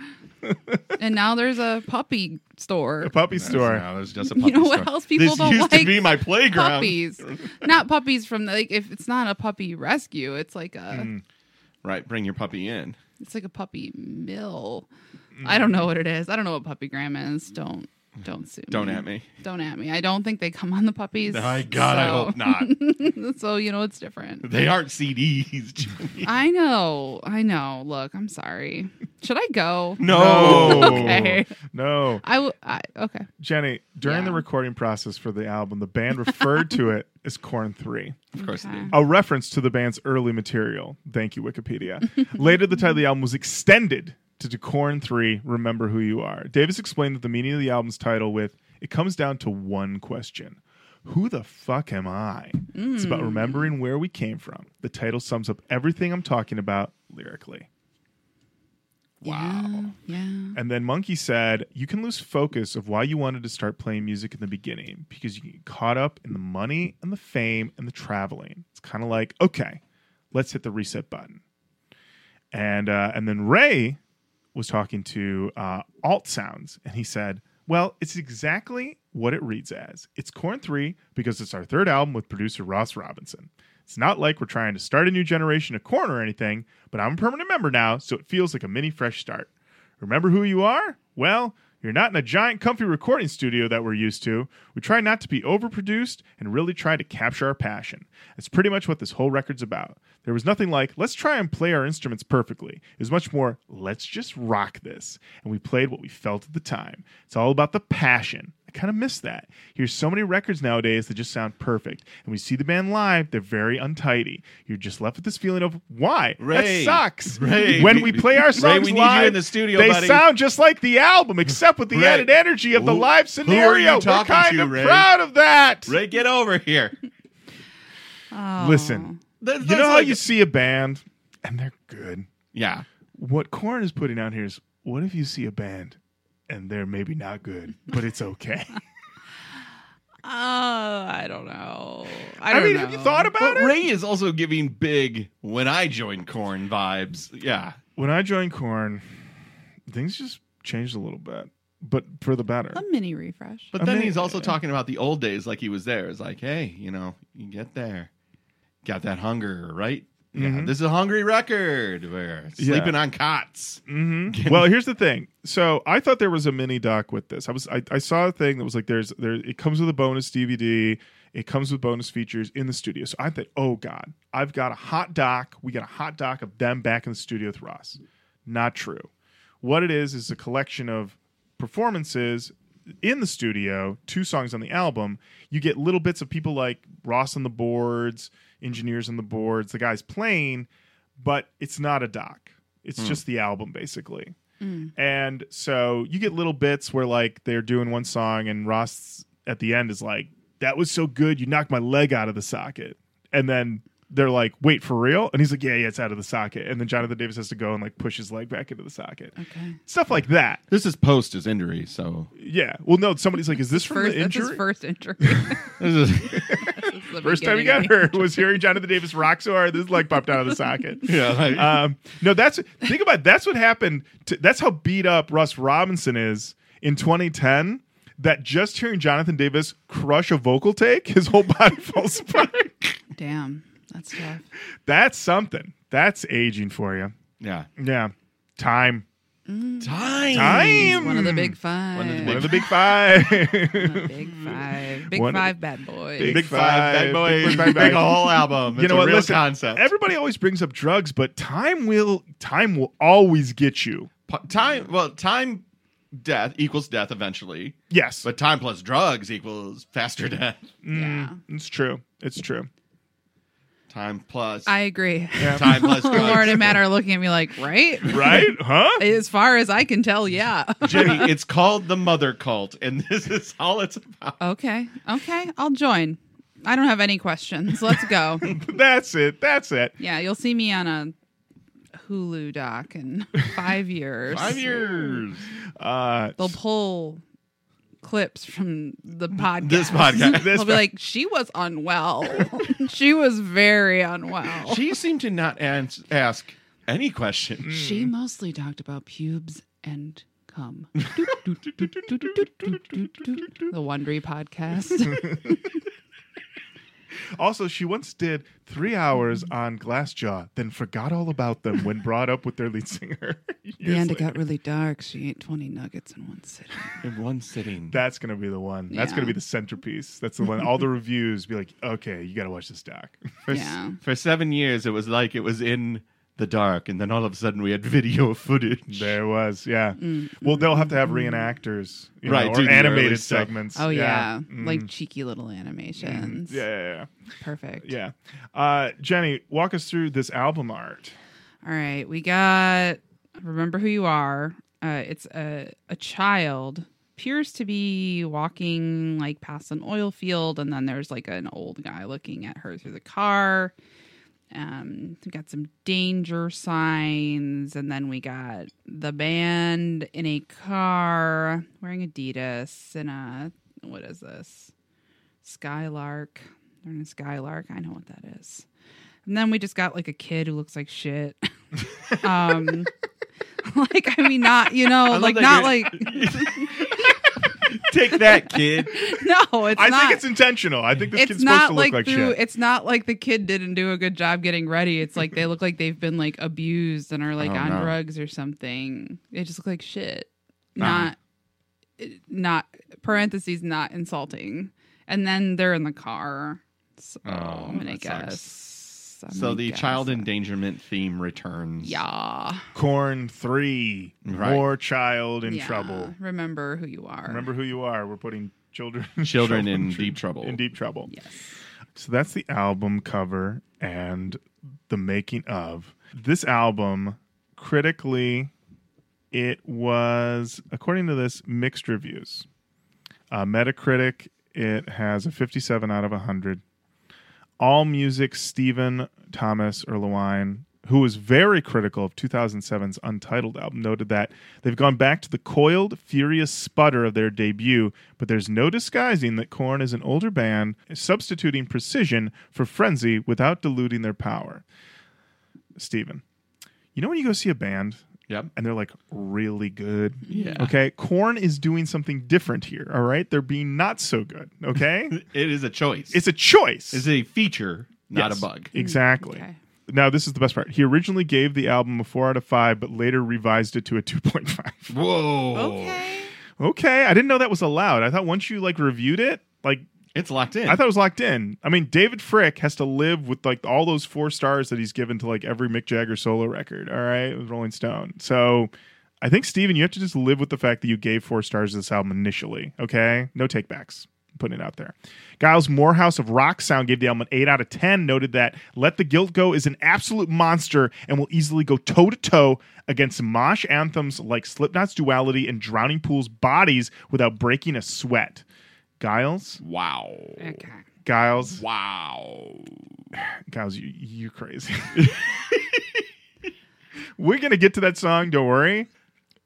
C: [laughs]
B: And now there's a puppy store.
A: A puppy store.
C: No, there's just a [laughs] puppy
B: You know what
C: store.
B: else people
C: this
B: don't
C: used
B: like?
C: to be my playground.
B: Puppies. Not puppies from the, like if it's not a puppy rescue, it's like a
A: Mm.
C: Right, bring your puppy in.
B: it's like a puppy mill.
A: Mm.
B: I don't know what it is. I don't know what puppy puppygram is. Don't don't sue
C: Don't
B: me.
C: at me.
B: Don't at me. I don't think they come on the puppies.
C: My God, I hope not. [laughs]
B: so you know it's different.
C: They aren't CDs. Jimmy.
B: I know. I know. Look, I'm sorry. Should I go?
C: No. [laughs]
B: okay.
A: no.
B: I, w- I okay.
A: Jenny, during the recording process for the album, the band referred to it [laughs] as Korn 3,
C: Of course
B: Okay.
A: a reference to the band's early material. Thank you, Wikipedia. Later, the title of the album was extended to Korn 3, Remember Who You Are. Davis explained that the meaning of the album's title with, it comes down to one question. Who the fuck am I? It's about remembering where we came from. The title sums up everything I'm talking about lyrically.
B: Wow. Yeah.
A: And then Munky said, You can lose focus of why you wanted to start playing music in the beginning because you get caught up in the money and the fame and the traveling. It's kind of like, okay, let's hit the reset button. And uh, and then Ray was talking to uh, Alt Sounds, and he said, Well, it's exactly what it reads as. It's Korn 3 because it's our third album with producer Ross Robinson. It's not like we're trying to start a new generation of Korn or anything, but I'm a permanent member now, so it feels like a mini fresh start. Remember who you are? Well, you're not in a giant, comfy recording studio that we're used to. We try not to be overproduced and really try to capture our passion. That's pretty much what this whole record's about. There was nothing like, let's try and play our instruments perfectly. It was much more, let's just rock this. And we played what we felt at the time. It's all about the passion. I kind of miss that. Here's so many records nowadays that just sound perfect. And we see the band live, they're very untidy. You're just left with this feeling of why?
C: Ray.
A: that sucks. [laughs]
C: Ray,
A: when
C: we-
A: we play our [laughs]
C: Ray,
A: songs
C: we need you
A: live,
C: in the studio,
A: they
C: buddy.
A: sound just like the album, except with the
C: Ray.
A: added energy of the
C: Who-
A: live
C: who are
A: scenario.
C: you
A: We're kind
C: to,
A: of
C: Ray?
A: proud of that.
C: Ray, get over here. [laughs]
B: Oh.
A: Listen,
C: That-
A: you
C: that's
A: know how
C: like-
A: you see a band and they're good.
C: Yeah.
A: What Korn is putting out here is what if you see a band and they're maybe not good, [laughs] but it's okay.
B: Oh, [laughs] I don't know. I,
A: I,
B: don't
A: mean,
B: know.
A: have you thought about
C: But
A: it?
C: Ray is also giving big when I joined Korn vibes. Yeah.
A: when I joined Korn, things just changed a little bit, but for the better.
B: a mini refresh?
C: But
A: I
C: then
A: mean,
C: he's also
A: uh,
C: talking about the old days like he was there. It's like, hey, you know, you get there. Got that hunger, right? Yeah,
A: Mhm.
C: this is a hungry record. We're
A: Yeah.
C: sleeping on cots.
A: hmm well, here's the thing. So I thought there was a mini doc with this. I was I, I saw a thing that was like there's there it comes with a bonus DVD. It comes with bonus features in the studio. So I thought, oh god, I've got a hot doc. We got a hot doc of them back in the studio with Ross. Not true. What it is is a collection of performances in the studio, two songs on the album. You get little bits of people like Ross on the boards, engineers on the boards, the guys playing, but it's not a doc. It's hmm. just the album basically. Mm. And so you get little bits where like they're doing one song and Ross at the end is like, "That was so good, you knocked my leg out of the socket." And then they're like, "Wait, for real?" And he's like, "Yeah, yeah, it's out of the socket." And then Jonathan Davis has to go and like push his leg back into the socket.
B: Okay.
A: Stuff like that.
C: This is post his injury, so
A: Yeah. Well, no, somebody's like, "Is this from
B: First,
A: the
B: that's his
A: injury?"
B: first injury. [laughs]
C: this is [laughs]
B: The
A: First time
B: you
A: got
B: of the-
A: hurt was hearing Jonathan Davis rock so hard, this leg popped out of the socket. [laughs]
C: yeah. Like, [laughs]
A: um, no, that's think about it, that's what happened. To, that's how beat up Ross Robinson is in 2010. That just hearing Jonathan Davis crush a vocal take, his whole body [laughs] falls apart.
B: Damn, that's tough.
A: That's something. That's aging for you.
C: yeah.
A: Yeah, time,
C: Time.
A: time.
B: One of the big five.
C: One of the
A: One of the big five. [laughs]
B: Big five. Big
A: One of
B: five bad boys.
A: Big
C: Big
A: five,
C: five, bad boys,
A: big
C: big,
A: five, bad-
C: whole album. It's
A: you know
C: a
A: what?
C: real
A: Listen,
C: concept.
A: everybody always brings up drugs, but time will time will always get you.
C: Pa- time. Well, time. Death equals death eventually,
A: Yes,
C: but time plus drugs equals faster death.
B: Yeah.
A: Mm, it's true. It's true.
C: Time plus
B: I agree. [laughs]
C: time plus drugs.
B: Lorin and Matt are looking at me like, right? [laughs]
A: Right? Huh? [laughs]
B: As far as I can tell, yeah.
C: Jenny, it's called the Mother Cult, and this is all it's about.
B: okay. Okay. I'll join. I don't have any questions. Let's go.
A: That's it. That's it.
B: yeah, you'll see me on a Hulu doc in five years.
C: Five years.
A: Uh,
B: They'll pull clips from the podcast.
C: This podcast. [laughs]
A: This
B: They'll be like, she was unwell. [laughs] she was very unwell.
C: She seemed to not ans- ask any questions.
B: She mm. mostly talked about pubes and cum. [laughs] the Wondery podcast.
A: Also, she once did three hours on Glassjaw, then forgot all about them when [laughs] brought up with their lead singer. [laughs]
B: the end it got really dark. She ate 20 nuggets in one sitting.
C: In one sitting.
A: That's gonna be the one. That's
B: Yeah.
A: gonna be the centerpiece. That's the one. All the [laughs] reviews be like, okay, you gotta watch this doc.
C: for, s-
B: Yeah.
C: for seven years, it was like it was in the dark, and then all of a sudden we had video [laughs] footage.
A: there was, yeah. Well, they'll have to have reenactors, you
C: Right,
A: know, or animated segments.
B: Oh, yeah.
A: Mm.
B: Like cheeky little animations.
A: yeah, yeah, yeah.
B: Perfect.
A: yeah. Uh, Jenny, walk us through this album art.
B: All right. We got Remember Who You Are. Uh, it's a, a child appears to be walking like past an oil field and then there's like an old guy looking at her through the car um we got some danger signs and then we got the band in a car wearing adidas and a what is this? Skylark. They're in a skylark. I know what that is. And then we just got like a kid who looks like shit. [laughs] Um [laughs] like i mean not you know like not like [laughs]
C: Take that, kid. [laughs]
B: no it's
A: I
B: not
A: think it's intentional. I think this
B: it's
A: kid's supposed to
B: like,
A: look like
B: through
A: shit.
B: it's not like the kid didn't do a good job getting ready it's like they look like they've been like abused and are like
C: Oh,
B: on
C: no.
B: drugs or something they just look like shit
C: Uh-huh.
B: not not parentheses not insulting and then they're in the car so
C: Oh,
B: i'm gonna
C: that sucks.
B: Guess I'm
C: So
B: gonna
C: the
B: guess.
C: child endangerment theme returns.
B: yeah
A: Korn three,
C: Right.
A: more child in
B: Yeah.
A: trouble.
B: remember who you are
A: Remember who you are. We're putting children,
C: Children in [laughs] deep trouble.
A: In deep trouble.
B: Yes.
A: So that's the album cover and the making of this album. Critically, it was, according to this, mixed reviews. Uh, Metacritic, it has a 57 out of 100. All Music, Stephen Thomas Erlewine, who was very critical of 2007's Untitled album, noted that they've gone back to the coiled, furious sputter of their debut, but there's no disguising that Korn is an older band substituting precision for frenzy without diluting their power. Stephen, you know when you go see a band
C: Yep.
A: and they're like really good.
C: Yeah.
A: Okay. Korn is doing something different here. All right. They're being not so good. Okay. [laughs]
C: It is a choice.
A: it's a choice.
C: It's a feature, not
A: Yes,
C: a bug.
A: Mm, exactly.
B: Okay.
A: Now, this is the best part. He originally gave the album a four out of five, but later revised it to a [laughs] 2.5.
C: Whoa.
B: Okay.
A: okay. I didn't know that was allowed. I thought once you like reviewed it, like
C: It's locked in.
A: I thought it was locked in. I mean, David Fricke has to live with like all those four stars that he's given to like every Mick Jagger solo record. All right, with Rolling Stone. So I think Steven, you have to just live with the fact that you gave four stars to this album initially. Okay, no takebacks. I'm putting it out there. Giles Morehouse of Rock Sound gave the album an 8 out of 10, noted that Let the Guilt Go is an absolute monster and will easily go toe to toe against mosh anthems like Slipknot's Duality and Drowning Pool's Bodies without breaking a sweat. Giles,
C: wow.
B: Okay.
A: Giles,
C: Wow.
A: Giles, you, you're crazy. [laughs] We're gonna get to that song. Don't worry.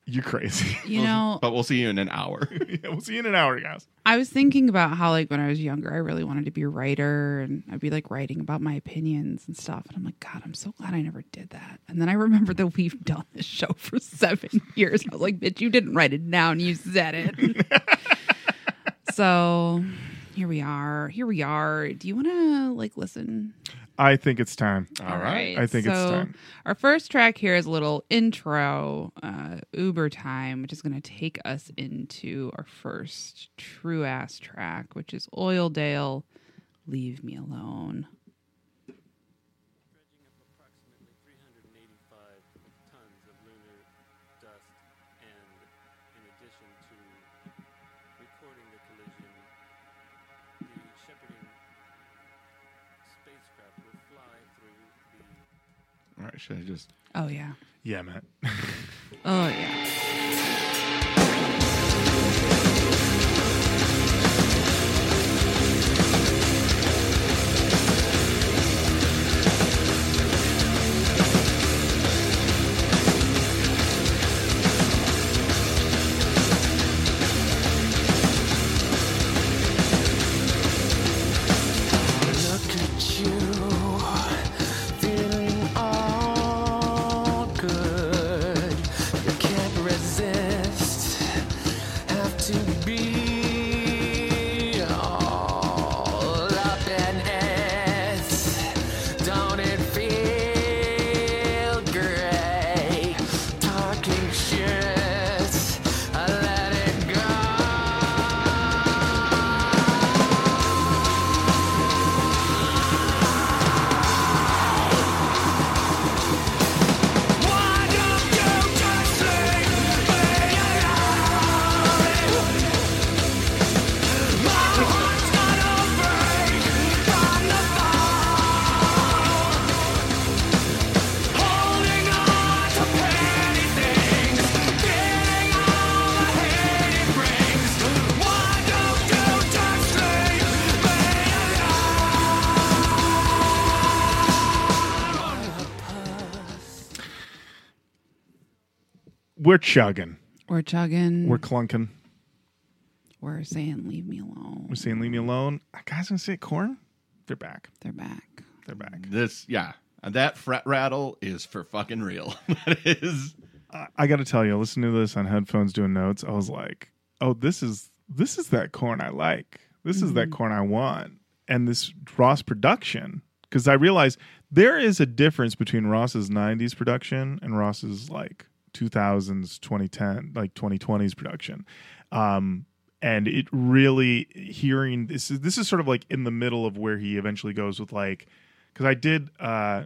A: You're crazy.
B: You [laughs] know,
C: But we'll see you in an hour. [laughs]
A: yeah, we'll see you in an hour, guys.
B: I was thinking about how, like, when I was younger, I really wanted to be a writer and I'd be like writing about my opinions and stuff. And I'm like, God, I'm so glad I never did that. And then I remember that we've done this show for seven years. I was like, bitch, you didn't write it down. You said it. So here we are. Here we are. Do you want to, like, listen?
A: I think it's time.
C: All right.
A: I think it's time.
B: Our first track here is a little intro, uh, Uber time, which is going to take us into our first true ass track, which is Oildale, Leave Me Alone.
C: All right. Should I just.
B: Oh, yeah.
A: Yeah, Matt.
B: Oh, yeah.
A: We're chugging.
B: We're chugging.
A: We're clunking.
B: We're, saying, Leave me alone.
A: We're saying leave me alone. Uh, guys gonna say Korn? They're back.
B: They're back.
A: They're back.
C: This, yeah. That fret rattle is for fucking real. [laughs] that is.
A: I, I gotta tell you, listening to this on headphones doing notes, I was like, oh, this is this is that Korn I like. This is that mm-hmm. Korn I want. And this Ross production, because I realized there is a difference between Ross's 90s production and Ross's like 2000s, 2010, like 2020s production. Um, and it really hearing this is this is sort of like in the middle of where he eventually goes with like because I did uh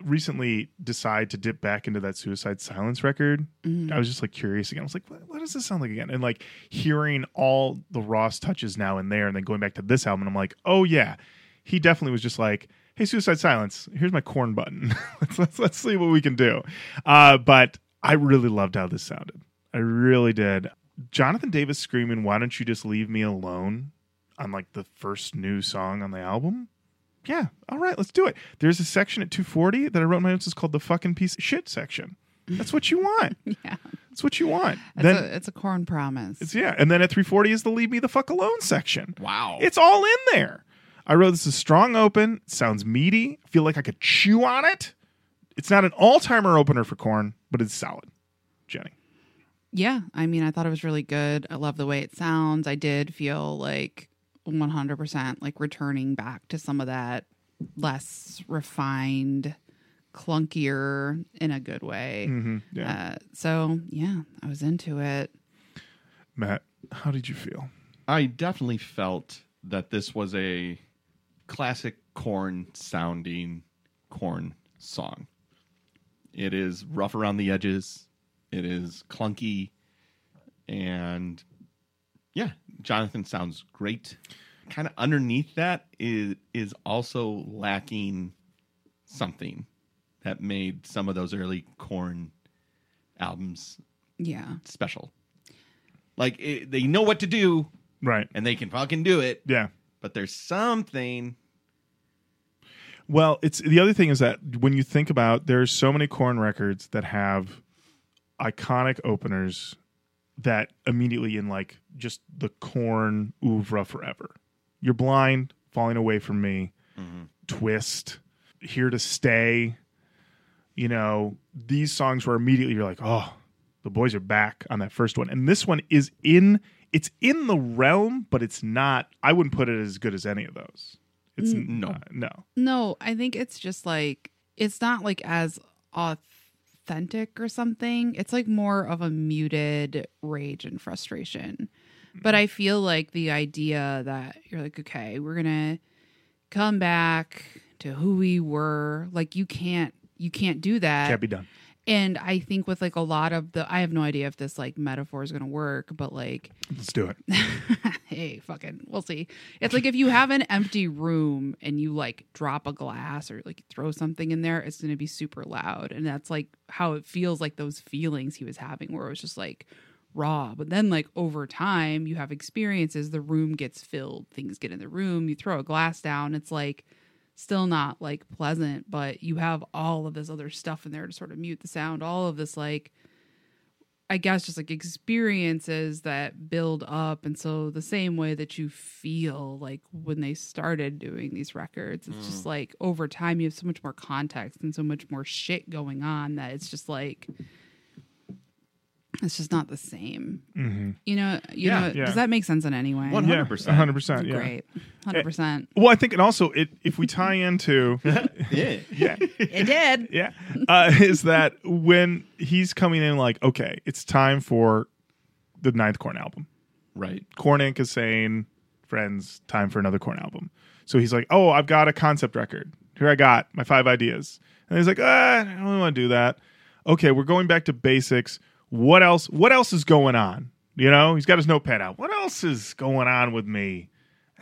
A: recently decide to dip back into that Suicide Silence record.
B: Mhm.
A: I was just like curious again. I was like, what, what does this sound like again? And like hearing all the Ross touches now and there, and then going back to this album, I'm like, oh yeah, he definitely was just like, hey, Suicide Silence, here's my Korn button. [laughs] let's, let's let's see what we can do. Uh, but I really loved how this sounded. I really did. Jonathan Davis screaming, "Why don't you just leave me alone?" on like the first new song on the album. Yeah, all right, let's do it. There's a section at 240 that I wrote in my notes is called the fucking piece of shit section. That's what you want. [laughs]
B: Yeah.
A: That's what you want.
B: It's,
A: then
B: a, it's a Korn promise.
A: it's yeah, and then at 340 is the leave me the fuck alone section.
C: Wow.
A: It's all in there. I wrote this is strong open, sounds meaty. Feel like I could chew on it. It's not an all-timer opener for Korn, but it's solid. Jenny.
B: Yeah, I mean, I thought it was really good. I love the way it sounds. I did feel like 100% like returning back to some of that less refined, clunkier in a good way.
A: Mm-hmm. Yeah.
B: Uh, so, yeah, I was into it.
A: Matt, how did you feel?
C: I definitely felt that this was a classic Korn sounding Korn song. It is rough around the edges. It is clunky. And yeah, Jonathan sounds great. Kind of underneath that is is also lacking something that made some of those early Korn albums
B: Yeah.
C: special. Like it, they know what to do
A: Right.
C: and they can fucking do it,
A: Yeah.
C: but there's something.
A: Well, it's the other thing is that when you think about there's so many Korn records that have iconic openers that immediately in like just the Korn oeuvre forever. You're blind, falling away from me, mm-hmm. twist, here to stay. You know, these songs were immediately you're like, oh, the boys are back on that first one. And this one is in it's in the realm, but it's not I wouldn't put it as good as any of those. It's
C: No.
A: uh, no.
B: No, I think it's just like it's not like as authentic or something. It's like more of a muted rage and frustration. But I feel like the idea that you're like, okay, we're gonna come back to who we were. Like you can't you can't do that.
A: Can't be done.
B: And I think with like a lot of the I have no idea if this like metaphor is gonna work, but like
A: Let's do it. [laughs]
B: hey, fucking, we'll see. It's like if you have an empty room and you like drop a glass or like throw something in there, it's going to be super loud. And that's like how it feels like those feelings he was having, where it was just like raw. But then, like, over time, you have experiences, the room gets filled, things get in the room, you throw a glass down, it's like still not like pleasant, but you have all of this other stuff in there to sort of mute the sound, all of this like I guess just like experiences that build up. And so the same way that you feel like when they started doing these records, it's just mm. like over time you have so much more context and so much more shit going on that it's just like it's just not the same.
A: Mm-hmm.
B: You know, you
C: Yeah,
B: know,
A: yeah.
B: does that make sense in any way?
C: 100%.
A: hundred percent. Yeah.
B: Great. 100%.
A: Well, I think, and also, it if we tie into, [laughs]
C: Yeah. [laughs]
A: yeah,
B: It did. [laughs]
A: yeah, uh, is that when he's coming in, like, okay, it's time for the ninth Korn album.
C: Right.
A: Korn Inc. is saying, friends, time for another Korn album. So he's like, oh, I've got a concept record. Here I got my five ideas. And he's like, ah, I don't really want to do that. Okay, we're going back to basics. What else? What else is going on? You know, he's got his notepad out. What else is going on with me?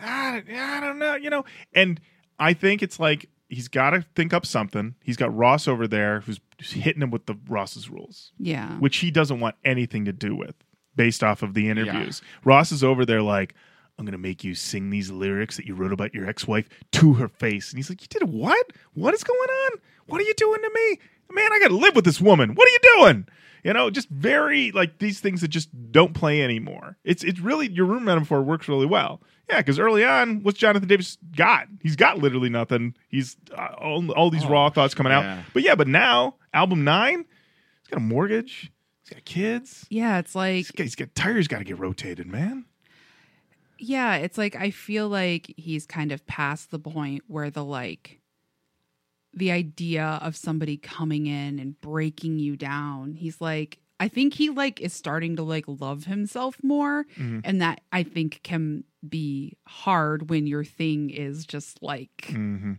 A: I, I don't know. You know, and I think it's like he's got to think up something. He's got Ross over there who's hitting him with the Ross's rules
B: Yeah.
A: which he doesn't want anything to do with based off of the interviews. Ross is over there like, I'm going to make you sing these lyrics that you wrote about your ex wife to her face. And he's like, You did what? What is going on? What are you doing to me? Man, I got to live with this woman. What are you doing? You know, just very like these things that just don't play anymore. It's it's really your room metaphor works really well. Yeah, because early on, what's Jonathan Davis got? He's got literally nothing. He's uh, all, all these
C: Oh,
A: raw thoughts coming
C: yeah.
A: out. But yeah, but now album nine, he's got a mortgage. He's got kids.
B: Yeah. It's like,
A: He's got, he's got tires got to get rotated, man.
B: Yeah, it's like I feel like he's kind of past the point where the like the idea of somebody coming in and breaking you down. He's like I think he like is starting to like love himself more
A: Mhm.
B: and that I think can be hard when your thing is just like
A: Mm-hmm.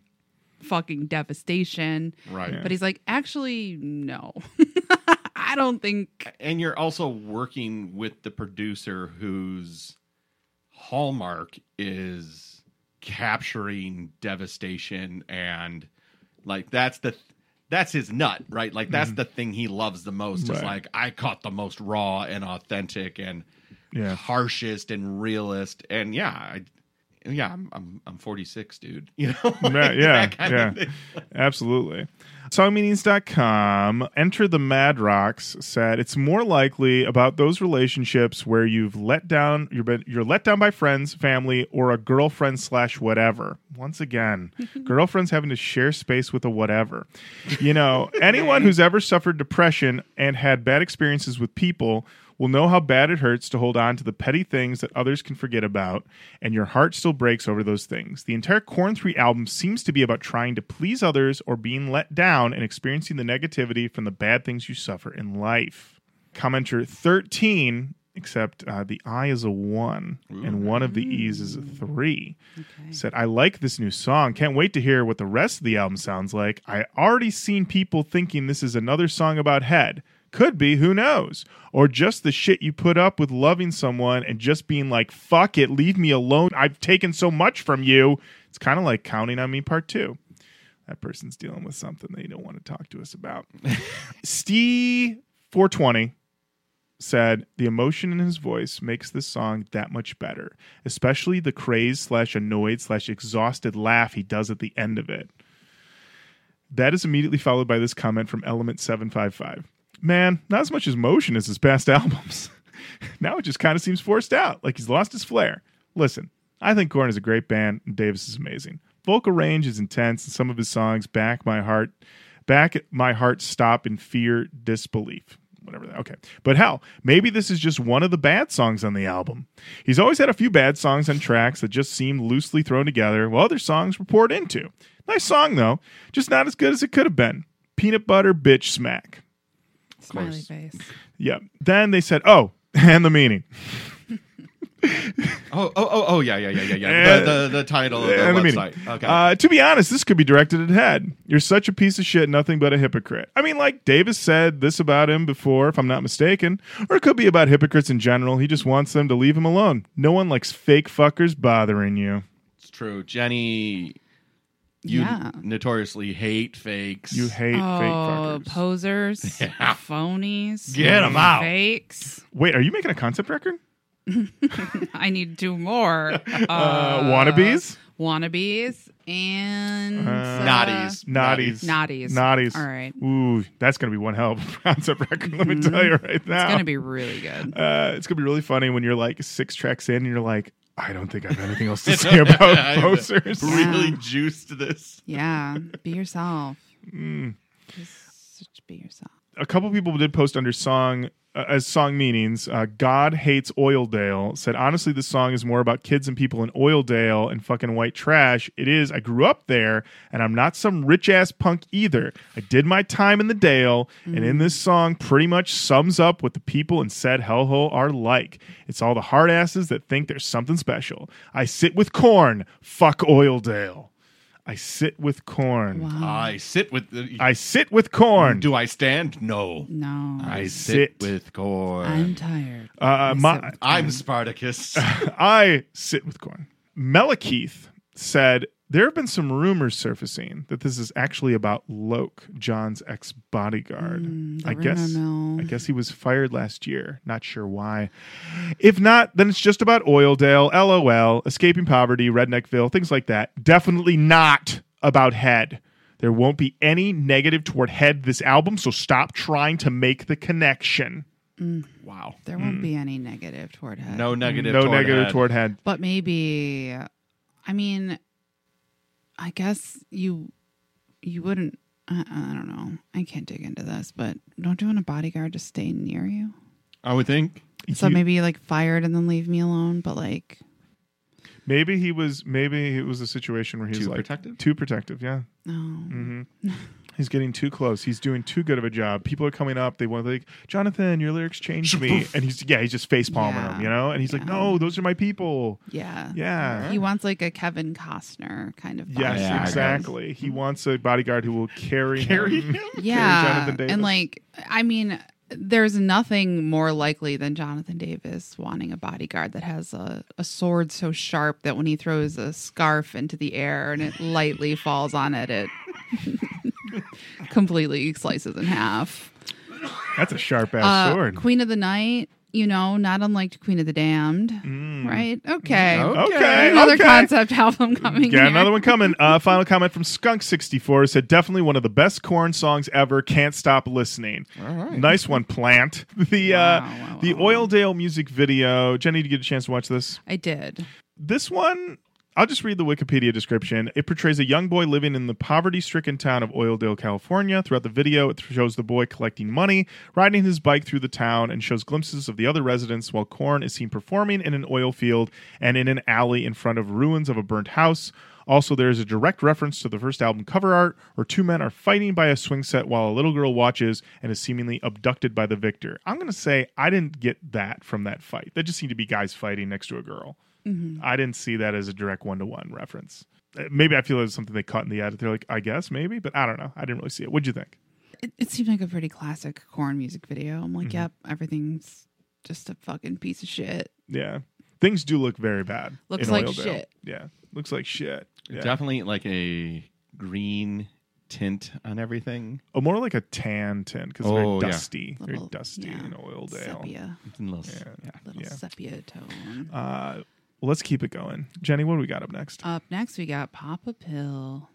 B: fucking devastation.
C: Right.
B: But he's like, actually, no. [laughs] I don't think.
C: and you're also working with the producer whose hallmark is capturing devastation and like that's the that's his nut right? Like that's mm-hmm. the thing he loves the most is like i caught the most raw and authentic and
A: Yeah.
C: harshest and realist and yeah I, yeah I'm, I'm i'm 46 dude you know
A: Yeah, [laughs]
C: Like
A: yeah,
C: that kind of
A: yeah. Absolutely. Songmeanings.com, Enter the Mad Rocks said it's more likely about those relationships where you've let down, you're, been, you're let down by friends, family, or a girlfriend slash whatever. Once again, [laughs] girlfriends having to share space with a whatever. You know, anyone who's ever suffered depression and had bad experiences with people will know how bad it hurts to hold on to the petty things that others can forget about, and your heart still breaks over those things. The entire Korn 3 album seems to be about trying to please others or being let down and experiencing the negativity from the bad things you suffer in life. Commenter 13, except uh, the I is a 1, and one of the E's is a 3 said, I like this new song. Can't wait to hear what the rest of the album sounds like. I already seen people thinking this is another song about head. Could be, who knows? Or just the shit you put up with loving someone and just being like, fuck it, leave me alone. I've taken so much from you. It's kind of like counting on me, part two. That person's dealing with something they don't want to talk to us about. [laughs] Steve 420 said the emotion in his voice makes this song that much better, especially the crazed slash annoyed slash exhausted laugh he does at the end of it. That is immediately followed by this comment from Element 755. Man, not as much as motion as his past [laughs] albums. now it just kind of seems forced out, like he's lost his flair. Listen, I think Korn is a great band and Davis is amazing. Vocal range is intense and some of his songs back my heart back my heart stop in fear disbelief whatever that okay but hell maybe this is just one of the bad songs on the album he's always had a few bad songs on tracks that just seemed loosely thrown together while other songs were poured into nice song though just not as good as it could have been peanut butter bitch smack
B: Smiley
C: course.
B: face.
A: yeah then they said oh [laughs] and the meaning [laughs]
C: oh oh oh oh yeah yeah yeah yeah yeah the, the, the title of the
A: and the meaning.
C: okay
A: Uh, to be honest, this could be directed at Head. You're such a piece of shit, nothing but a hypocrite. I mean, like Davis said this about him before, if I'm not mistaken, or it could be about hypocrites in general. He just wants them to leave him alone. No one likes fake fuckers bothering you.
C: It's true. Jenny, you
B: Yeah.
C: notoriously hate fakes.
A: You hate fake
B: Oh,
A: fuckers.
B: posers, [laughs]
C: Yeah.
B: phonies,
C: them out.
B: fakes.
A: Wait, are you making a concept record? [laughs]
B: I need to do more. Uh, [laughs]
A: Uh, wannabes?
B: wannabes, and
A: Uh,
C: Naughties.
A: Naughties.
B: Naughties.
A: Naughties.
B: All right.
A: Ooh, that's going to be one hell of a concept record, let me tell you right now.
B: It's gonna be really good.
A: uh, it's gonna be really funny when you're like six tracks in and you're like, I don't think I have anything else [laughs] to say about [laughs] posers. [laughs]
C: really
B: Yeah.
C: juiced this.
B: Yeah, be yourself.
A: Mm.
B: Just be yourself.
A: A couple people did post under song uh, as song meanings. Uh, God hates Oildale said honestly, this song is more about kids and people in Oildale and fucking white trash. It is. I grew up there, and I'm not some rich ass punk either. I did my time in the Dale, and in this song, pretty much sums up what the people in said hellhole are like. It's all the hard asses that think there's something special. I sit with Korn. Fuck Oildale. I sit with Korn.
B: Wow.
C: I sit with. The,
A: I sit with Korn.
C: do I stand? No.
B: no,
C: I
A: sit.
C: sit with Korn.
B: I'm tired.
A: Uh,
B: I
A: my,
B: sit with
C: I'm. Spartacus. [laughs]
A: I sit with Korn. Melakeith said there have been some rumors surfacing that this is actually about Loke, John's ex bodyguard.
B: Mm,
A: I guess
B: mill.
A: I guess he was fired last year. Not sure why. If not, then it's just about Oildale, LOL, escaping poverty, Redneckville, things like that. Definitely not about Head. There won't be any negative toward Head this album, so stop trying to make the connection.
C: wow.
B: There won't be any negative toward head.
C: No negative.
A: no
C: toward
A: negative
C: head.
A: toward Head.
B: but maybe. I mean, I guess you you wouldn't. I, I don't know. I can't dig into this, but don't you want a bodyguard to stay near you?
C: I would think.
B: So
A: You-
B: maybe like fired and then leave me alone, but like
A: Maybe he was. Maybe it was a situation where he was
C: Too
A: like
C: protective?
A: Too protective. Yeah.
B: no.
A: hmm [laughs] He's getting too close. He's doing too good of a job. People are coming up. They want to like, Jonathan, your lyrics changed me, [laughs] and he's yeah, he's just face palming
B: Yeah.
A: them, you know. And he's like, no, those are my people.
B: Yeah.
A: Yeah.
B: He wants like a Kevin Costner kind of.
A: Yes,
B: bodyguard.
C: Yeah,
A: exactly. He wants a bodyguard who will carry
C: Carry [laughs]
A: him.
C: him?
B: Yeah.
A: Jonathan Davis.
B: And like, I mean, there's nothing more likely than Jonathan Davis wanting a bodyguard that has a, a sword so sharp that when he throws a scarf into the air and it lightly falls on it, it [laughs] completely slices in half.
A: That's a sharp ass
B: Uh,
A: sword.
B: Queen of the Night, you know, not unlike Queen of the Damned, right? Okay.
A: Mm. Okay,
B: Another
A: okay.
B: concept album coming.
A: Got
B: here.
A: another one coming. Uh, final comment from Skunk64 said, definitely one of the best Korn songs ever. Can't stop listening.
C: All right.
A: Nice one, Plant. [laughs] The uh,
B: Wow, wow,
A: the
B: wow.
A: Oildale music video. Jenny, did you get a chance to watch this?
B: I did.
A: This one, I'll just read the Wikipedia description. It portrays a young boy living in the poverty stricken town of Oildale, California. Throughout the video, it shows the boy collecting money, riding his bike through the town, and shows glimpses of the other residents while Korn is seen performing in an oil field and in an alley in front of ruins of a burnt house. Also, there is a direct reference to the first album cover art, where two men are fighting by a swing set while a little girl watches and is seemingly abducted by the victor. I'm going to say I didn't get that from that fight. That just seemed to be guys fighting next to a girl. I didn't see that as a direct one to one reference. Uh, Maybe I feel it was something they cut in the edit. They're like, I guess, maybe, but I don't know. I didn't really see it. What'd you think?
B: It, it seemed like a pretty classic Korn music video. I'm
A: Mm-hmm.
B: like, yep, everything's just a fucking piece of shit.
A: Yeah. Things do look very bad.
B: Looks
A: in
B: like
A: Oildale.
B: shit.
A: Yeah. Looks like shit. Yeah.
C: Definitely like a green tint on everything.
A: Oh, more like a tan tint because
C: Oh,
A: very
C: yeah.
A: dusty. very
B: Little-
A: dusty
B: yeah,
A: in Oildale.
B: Sepia,
C: It's a little,
A: Yeah.
C: yeah.
B: little
A: Yeah.
B: sepia tone.
A: Uh, let's keep it going. Jenny, what do we got up next?
B: Up next, we got
D: Pop a Pill.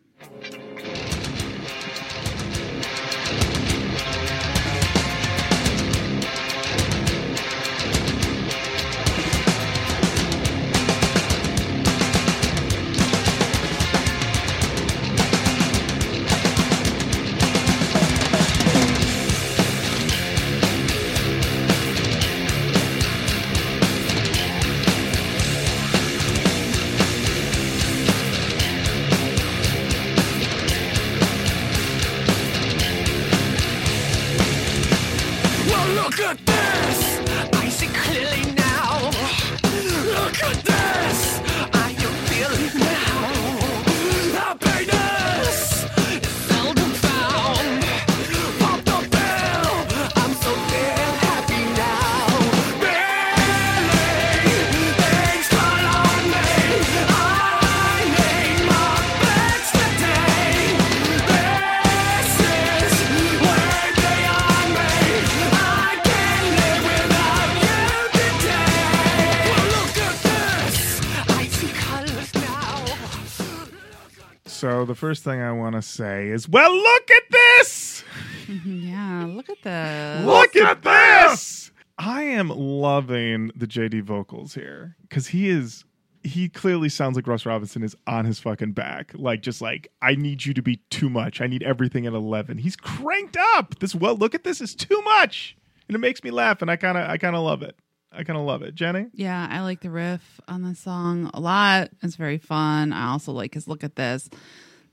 A: First thing I want to say is, well, look at this! [laughs]
B: Yeah, look at this.
A: Look at this! I am loving the JD vocals here because he is. He clearly sounds like Ross Robinson is on his fucking back. Like, just like, I need you to be too much. I need everything at 11. He's cranked up. This, well, look at this is too much. And it makes me laugh. And I kind of, I kind of love it. I kind of love it. Jenny?
B: Yeah, I like the riff on the song a lot. It's very fun. I also like his look at this.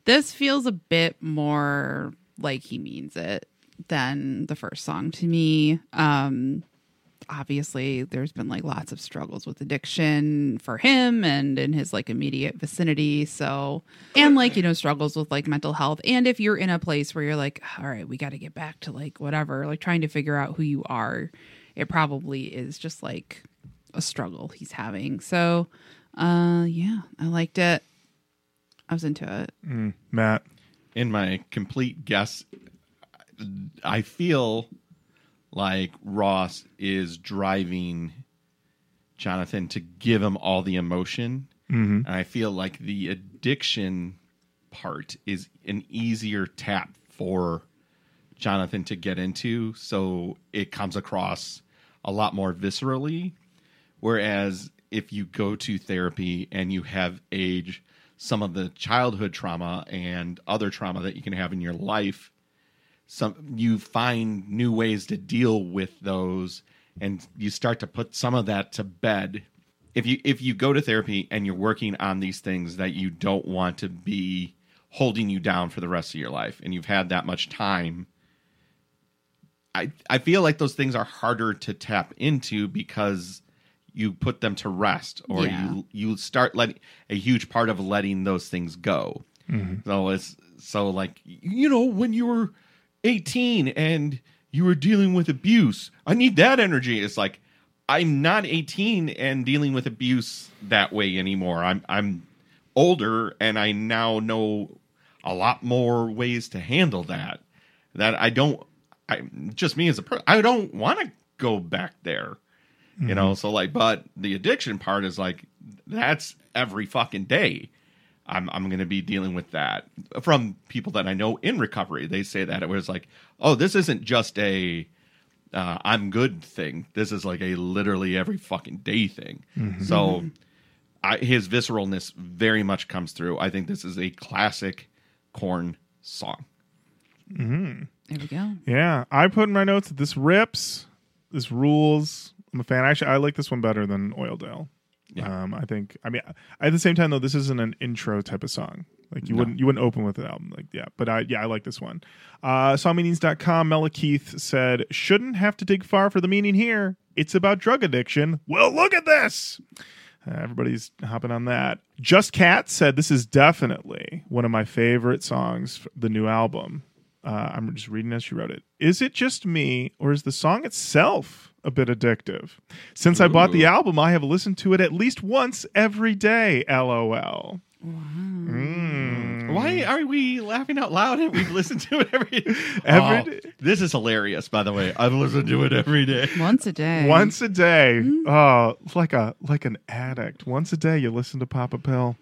B: This feels a bit more like he means it than the first song to me. Um obviously there's been like lots of struggles with addiction for him and in his like immediate vicinity. So and like you know struggles with like mental health. And if you're in a place where you're like all right we got to get back to like whatever like trying to figure out who you are it probably is just like a struggle he's having. So uh yeah i liked it i was into it mm,
A: Matt?
C: in my complete guess, I feel like Ross is driving Jonathan to give him all the emotion. Mm-hmm. And I feel like the addiction part is an easier tap for Jonathan to get into. So it comes across a lot more viscerally. Whereas if you go to therapy and you have age some of the childhood trauma and other trauma that you can have in your life, some you find new ways to deal with those and you start to put some of that to bed. If you if you go to therapy and you're working on these things that you don't want to be holding you down for the rest of your life and you've had that much time I I feel like those things are harder to tap into because you put them to rest or
B: Yeah.
C: you you start letting a huge part of letting those things go. Mm-hmm. So it's so like you know when you were 18 and you were dealing with abuse, I need that energy. It's like I'm not 18 and dealing with abuse that way anymore. I'm I'm older and I now know a lot more ways to handle that. That I don't I just me as a person I don't want to go back there. You mm-hmm. know, so like but the addiction part is like that's every fucking day. I'm I'm going to be dealing with that from people that I know in recovery. They say that it was like, "Oh, this isn't just a uh, I'm good thing. This is like a literally every fucking day thing. Mm-hmm. So mm-hmm. I, his visceralness very much comes through. I think this is a classic Korn song.
B: There we go.
A: Yeah, I put in my notes that this rips, this rules. I'm a fan. Actually, I like this one better than Oildale.
C: Yeah.
A: Um, I think. I mean, at the same time though, this isn't an intro type of song. Like you
C: No.
A: wouldn't you wouldn't open with an album like yeah. But I yeah I like this one. Uh, Songmeanings.com. Mela Keith said, "Shouldn't have to dig far for the meaning here. It's about drug addiction. Well, look at this." Uh, everybody's hopping on that. Just Cat said this is definitely one of my favorite songs, for the new album. Uh, I'm just reading as she wrote it. Is it just me, or is the song itself a bit addictive? Since I bought the album, I have listened to it at least once every day. LOL. Mm.
C: Why are we laughing out loud and we've listened to it every [laughs]
A: Every
C: Oh,
A: day.
C: This is hilarious, by the way. I've listened to it every day.
B: Once a day.
A: Once a day. Oh, like a like an addict. Once a day, you listen to Papa Pill.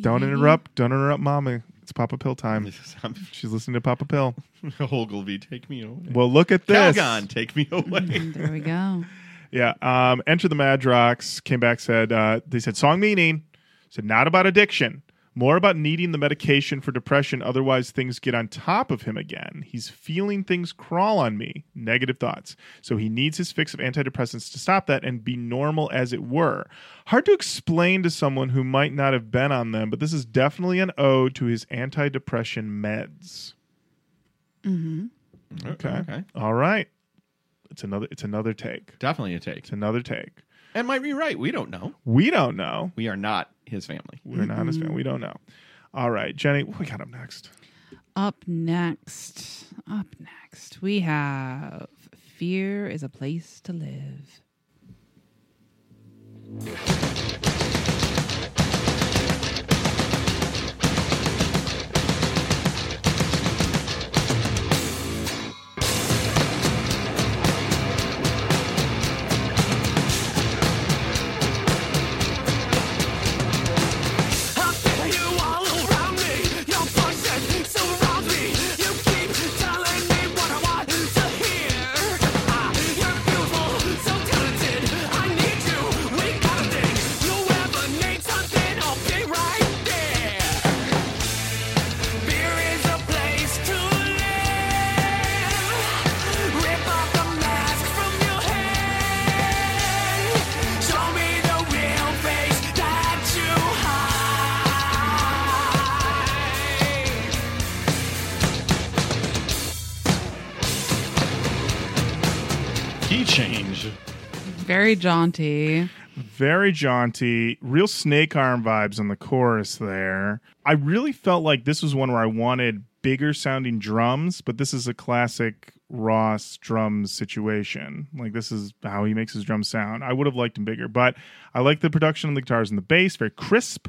A: Don't interrupt. Don't interrupt, Mama. It's Papa Pill time. [laughs] She's listening to Papa Pill. [laughs]
C: Ogilvy, take me away.
A: Well, look at this.
C: Calgon, take me away.
B: There we go. [laughs]
A: Yeah. Um, Enter the Madrox came back, said, uh, they said, song meaning, said, not about addiction, more about needing the medication for depression. Otherwise, things get on top of him again. He's feeling things crawl on me, negative thoughts. So he needs his fix of antidepressants to stop that and be normal as it were. Hard to explain to someone who might not have been on them, but this is definitely an ode to his antidepressant meds. Mm-hmm. Okay.
C: okay.
A: All right. It's another it's another take.
C: Definitely a take.
A: It's another take.
C: And might be right. We don't know.
A: We don't know.
C: We are not his family.
A: We're not his family. We mm-hmm. don't know. All right, Jenny, what we got up next?
B: Up next, up next, we have
D: Fear is a Place to Live.
B: Very jaunty.
A: Very jaunty, real snake arm vibes on the chorus there. I really felt like this was one where I wanted bigger sounding drums, but this is a classic Ross drums situation. Like this is how he makes his drums sound. I would have liked him bigger, but I like the production on the guitars and the bass, very crisp.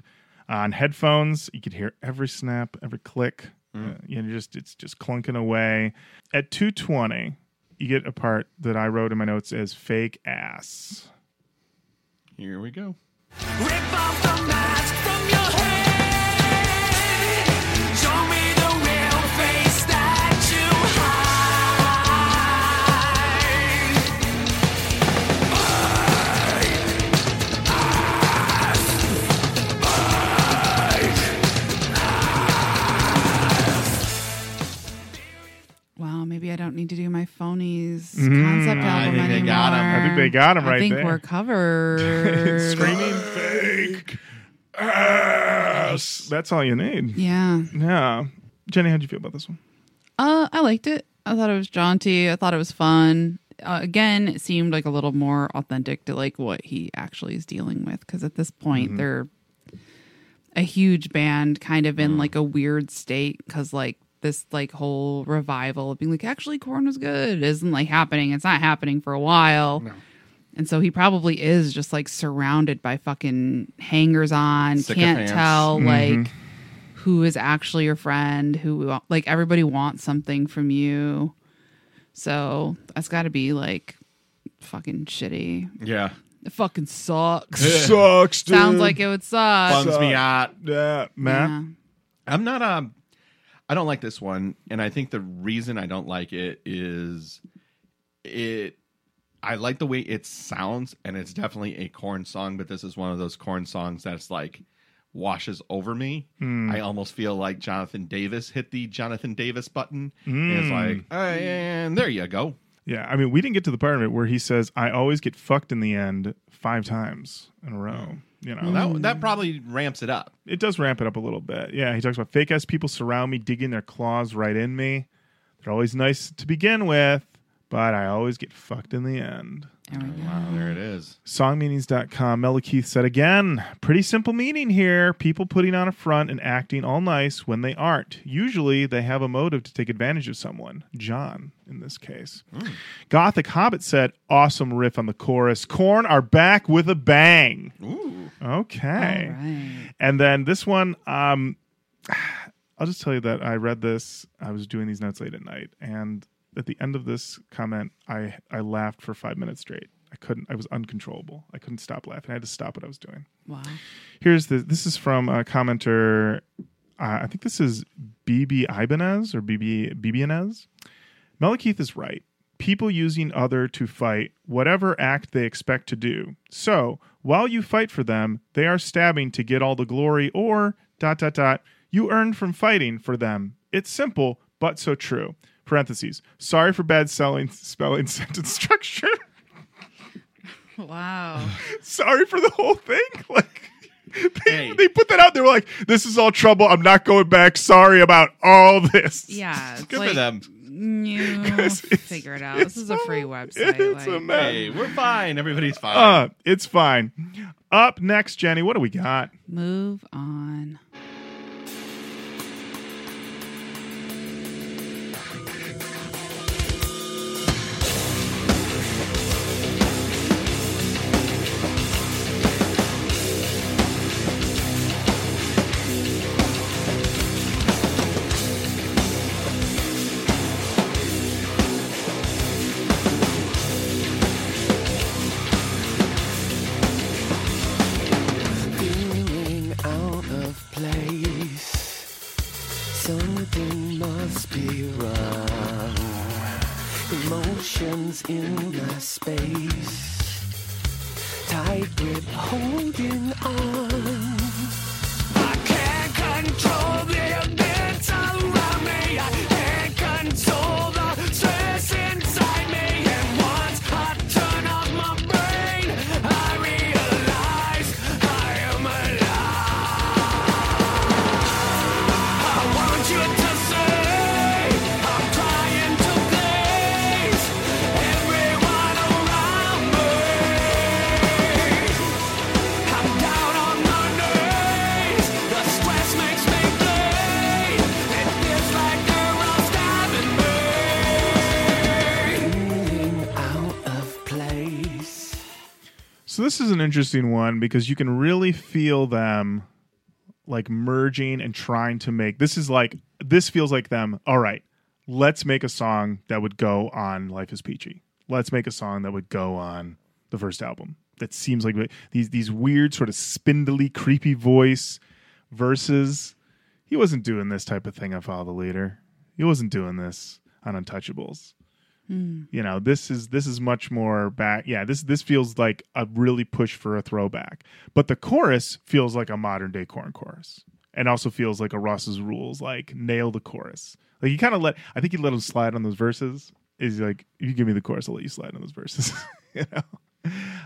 A: On headphones, you could hear every snap, every click. Uh, you know, just it's just clunking away. At 220, you get a part that I wrote in my notes as fake ass.
C: Here we go.
D: Rip off the mask from your head.
B: Wow, maybe I don't need to do my phonies concept
C: I
B: album
C: think they
B: anymore.
C: got 'em.
A: I think they got 'em
B: I
A: right I
B: think
A: there.
B: we're [laughs] covered.
A: Screaming fake ass. That's all you need.
B: Yeah.
A: Yeah, Jenny, how'd you feel about this one?
B: Uh, I liked it. I thought it was jaunty. I thought it was fun. Uh, again, it seemed like a little more authentic to like what he actually is dealing with because at this point they're a huge band, kind of in like a weird state because like this like whole revival of being like actually Korn was good isn't like happening. It's not happening for a while. And so he probably is just like surrounded by fucking hangers on, can't
C: Sycophants.
B: tell like who is actually your friend, who like everybody wants something from you. So that's got to be like fucking shitty.
C: Yeah.
B: It fucking sucks.
A: Sucks, dude.
B: Sounds like it would suck.
C: Bums me out.
A: Yeah, Matt.
B: Yeah.
C: I'm not um I don't like this one and I think the reason I don't like it is it I like the way it sounds and it's definitely a Korn song but this is one of those Korn songs that's like washes over me. Hmm. I almost feel like Jonathan Davis hit the Jonathan Davis button and it's hmm. like and there you go.
A: Yeah, I mean, we didn't get to the part of it where he says, "I always get fucked in the end five times in a row." You know,
C: That that hmm. probably ramps it up.
A: it does ramp it up a little bit. Yeah, he talks about fake ass people surround me, digging their claws right in me. They're always nice to begin with, but I always get fucked in the end.
B: There we go.
C: Wow, there it is.
A: Songmeanings.com. Mella Keith said again, pretty simple meaning here. People putting on a front and acting all nice when they aren't. Usually they have a motive to take advantage of someone. John, in this case. Gothic Hobbit said, awesome riff on the chorus. Korn are back with a bang.
C: Ooh.
A: Okay.
B: All right.
A: And then this one, um, [sighs] I'll just tell you that I read this. I was doing these notes late at night, and at the end of this comment, I I laughed for five minutes straight. I couldn't. I was uncontrollable. I couldn't stop laughing. I had to stop what I was doing.
B: Wow.
A: Here's the. This is from a commenter. Uh, I think this is BB Ibanez or BB BBNez. Melakeith is right. People using other to fight whatever act they expect to do. So while you fight for them, they are stabbing to get all the glory, or dot dot dot. You earned from fighting for them. It's simple, but so true. Parentheses. Sorry for bad selling, spelling [laughs] sentence structure.
B: Wow. [laughs]
A: Sorry for the whole thing. [laughs] Like they,
C: Hey.
A: they put that out. They were like, "This is all trouble. I'm not going back. Sorry about all this."
B: Yeah. It's
C: Good
B: like,
C: for them.
B: You
A: it's-
B: figure it out. This is a free website.
A: It's a mess.
C: Hey, we're fine. Everybody's fine.
A: Uh, it's fine. Up next, Jenny. What do we got?
B: Move on.
D: In the space. Tight grip holding on.
A: So this is an interesting one because you can really feel them like merging and trying to make this is like this feels like them all right let's make a song that would go on life is peachy. Let's make a song that would go on the first album. That seems like these these weird sort of spindly creepy voice verses. He wasn't doing this type of thing on follow the leader. He wasn't doing this on untouchables you know this is this is much more back yeah this this feels like a really push for a throwback but the chorus feels like a modern day Korn chorus and also feels like a ross's rules like nail the chorus. Like he kind of let i think he let him slide on those verses. Is like if you give me the chorus i'll let you slide on those verses. [laughs] You know?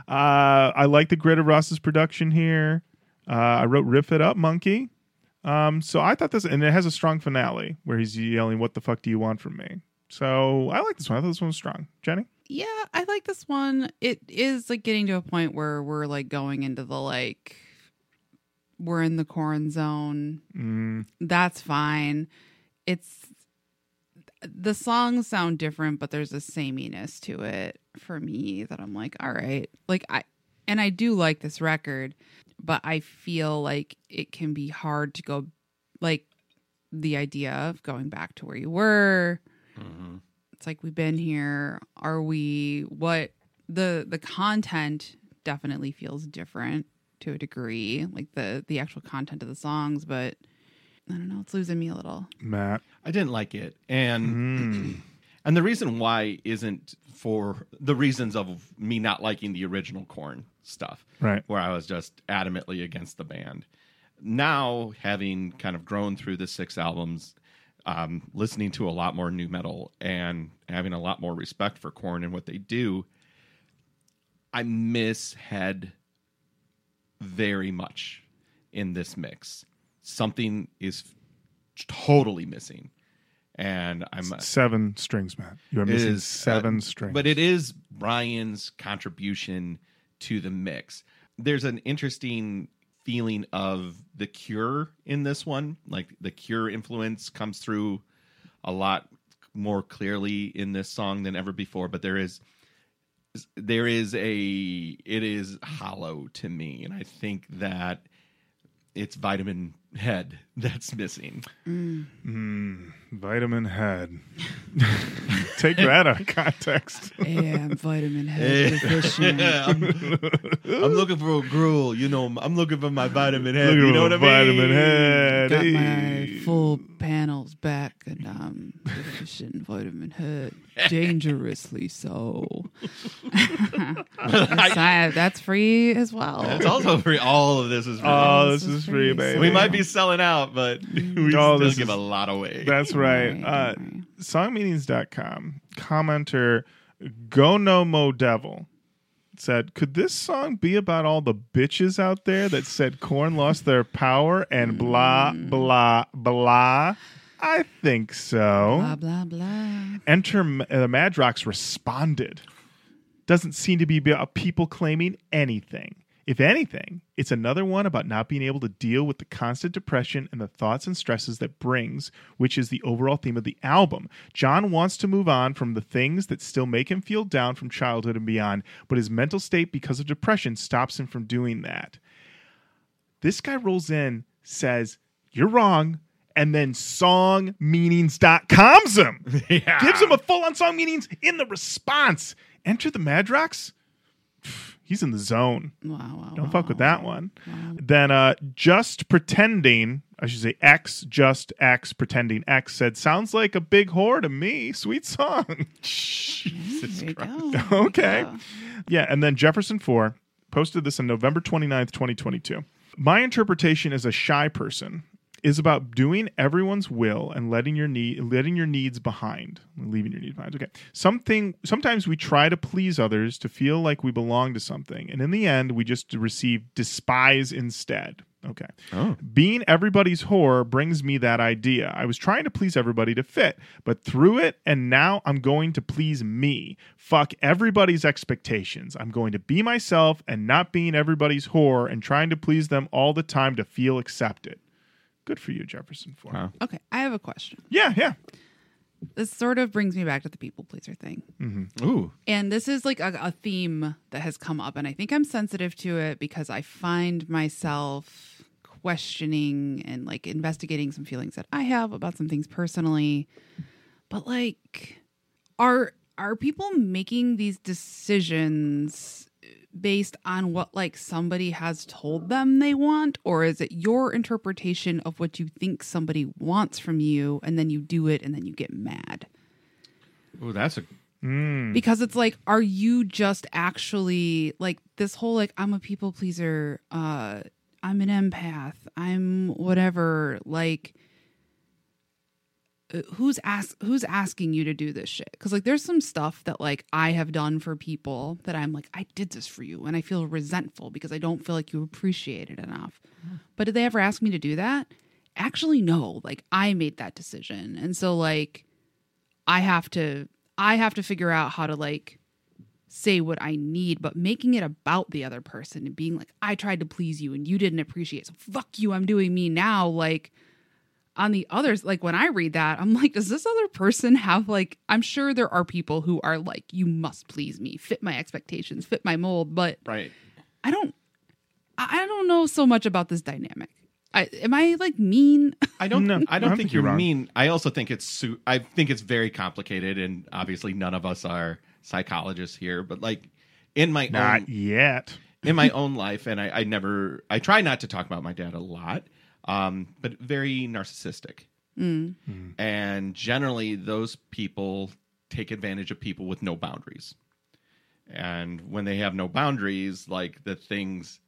A: Uh i like the grit of ross's production here. Uh i wrote riff it up Munky. Um, so I thought this, and it has a strong finale where he's yelling, "What the fuck do you want from me?" So I like this one. I thought this one was strong. Jenny,
B: Yeah, I like this one. It is like getting to a point where we're like going into the like we're in the Korn zone.
A: mm,
B: That's fine. It's the songs sound different, but there's a sameness to it for me that I'm like, all right. Like I and I do like this record, but I feel like it can be hard to go like the idea of going back to where you were. It's like we've been here. Are we what the the content definitely feels different to a degree, like the the actual content of the songs, but I don't know, it's losing me a little.
A: Matt.
C: I didn't like it, and
A: Mm. [clears throat]
C: and the reason why isn't for the reasons of me not liking the original Korn stuff,
A: Right.
C: Where I was just adamantly against the band. Now, having kind of grown through the six albums, um, listening to a lot more nu metal and having a lot more respect for Korn and what they do, I miss Head very much in this mix. Something is totally missing, and I'm
A: Seven strings, Matt. You are missing
C: is,
A: seven
C: uh,
A: strings.
C: But it is Brian's contribution to the mix. There's an interesting feeling of the cure in this one. Like the cure influence comes through a lot more clearly in this song than ever before, but there is there is a it is hollow to me and I think that it's vitamin head [laughs] that's missing.
A: Mm, vitamin head. [laughs] Take that out of context.
B: Yeah, I'm vitamin [laughs]
C: Hey.
B: deficient.
C: I'm, I'm looking for a gruel, you know. I'm looking for my vitamin head.
A: Look at
C: you know what I mean?
A: vitamin head.
B: Got
A: Hey.
B: my full panels back and I'm deficient in vitamin hurt Dangerously so. [laughs] That's- That's free as well.
C: It's also free. All of this is free.
A: Oh,
B: This
A: this
B: is
A: is free,
B: free,
A: baby.
C: we might be selling out, but [laughs] we
A: Oh,
C: still give
A: is-
C: a lot away.
A: That's right.
B: Right,
A: Uh,
B: right.
A: songmeanings.com commenter Go No Mo Devil said, Could this song be about all the bitches out there that said Korn lost their power and blah, blah, blah? I think so.
B: Blah blah blah.
A: Enter uh, Madrox responded. Doesn't seem to be about people claiming anything. If anything, it's another one about not being able to deal with the constant depression and the thoughts and stresses that brings, which is the overall theme of the album. John wants to move on from the things that still make him feel down from childhood and beyond, but his mental state because of depression stops him from doing that. This guy rolls in, says, You're wrong, and then songmeanings.coms him [laughs]
C: yeah.
A: gives him a full on song meanings in the response. Enter the Madrox. He's in the zone.
B: Wow, wow.
A: Don't
B: wow,
A: fuck with that one. Then uh just pretending, I should say X, just X, pretending X said, sounds like a big whore to me. Sweet song. [laughs]
C: Jesus
B: There you
C: Christ. [laughs]
B: go.
A: Okay. Yeah, and then Jefferson 4 posted this on November 29th, 2022. My interpretation as a shy person is about doing everyone's will and letting your need letting your needs behind. Leaving your needs behind. Okay. Something sometimes we try to please others to feel like we belong to something, and in the end we just receive despise instead. Okay.
C: Oh.
A: Being everybody's whore brings me that idea. I was trying to please everybody to fit, but through it, and now I'm going to please me. Fuck everybody's expectations. I'm going to be myself and not being everybody's whore and trying to please them all the time to feel accepted. Good for you, Jefferson. For
C: Wow.
B: Okay, I have a question.
A: yeah, yeah.
B: This sort of brings me back to the people pleaser thing. Mm-hmm.
C: Ooh.
B: And this is like a, a theme that has come up, and I think I'm sensitive to it because I find myself questioning and like investigating some feelings that I have about some things personally. But like, are are people making these decisions based on what like somebody has told them they want? Or is it your interpretation of what you think somebody wants from you and then you do it and then you get mad?
C: Oh that's a
B: because it's like are you just actually like this whole like i'm a people pleaser uh i'm an empath i'm whatever like who's ask who's asking you to do this shit because like there's some stuff that like i have done for people that i'm like i did this for you and i feel resentful because i don't feel like you appreciate it enough but did they ever ask me to do that actually no, like I made that decision. And so like I have to I have to figure out how to like say what I need, but making it about the other person and being like, I tried to please you and you didn't appreciate. So fuck you, I'm doing me now. Like on the others, like when I read that, I'm like, does this other person have like I'm sure there are people who are like, you must please me, fit my expectations, fit my mold, but
C: Right.
B: I don't I I don't know so much about this dynamic. I, am I like mean?
C: I don't.
A: know.
C: I
A: I
C: don't
A: don't
C: think
A: think
C: you're
A: you're wrong.
C: mean. I also think it's. Su- I think it's very complicated, and obviously none of us are psychologists here. But like in my
A: Not
C: own
A: yet.
C: in my own life, and I, I never. I try not to talk about my dad a lot, um, but very narcissistic,
B: Mm.
C: and generally those people take advantage of people with no boundaries. And when they have no boundaries, like the things,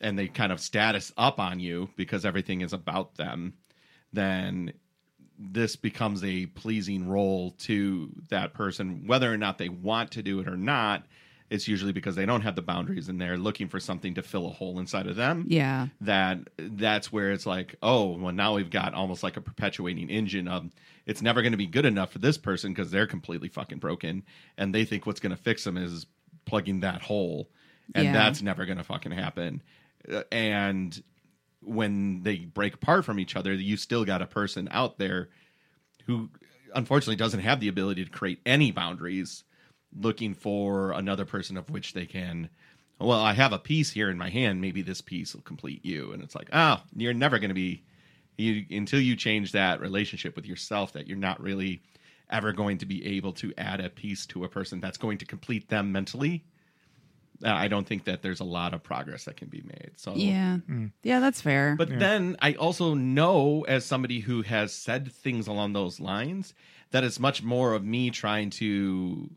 C: and they kind of status up on you because everything is about them, then this becomes a pleasing role to that person, whether or not they want to do it or not. It's usually because they don't have the boundaries and they're looking for something to fill a hole inside of them
B: Yeah.
C: that that's where it's like, oh, well, now we've got almost like a perpetuating engine of it's never going to be good enough for this person because they're completely fucking broken, and they think what's going to fix them is plugging that hole, and
B: Yeah.
C: that's never going to fucking happen. Uh, And when they break apart from each other, you still got a person out there who unfortunately doesn't have the ability to create any boundaries looking for another person of which they can well i have a piece here in my hand. Maybe this piece will complete you. And it's like oh you're never going to be you until you change that relationship with yourself that you're not really ever going to be able to add a piece to a person that's going to complete them mentally uh, i don't think that there's a lot of progress that can be made. So
B: Yeah. Yeah, that's fair.
C: but then I also know, as somebody who has said things along those lines, that it's much more of me trying to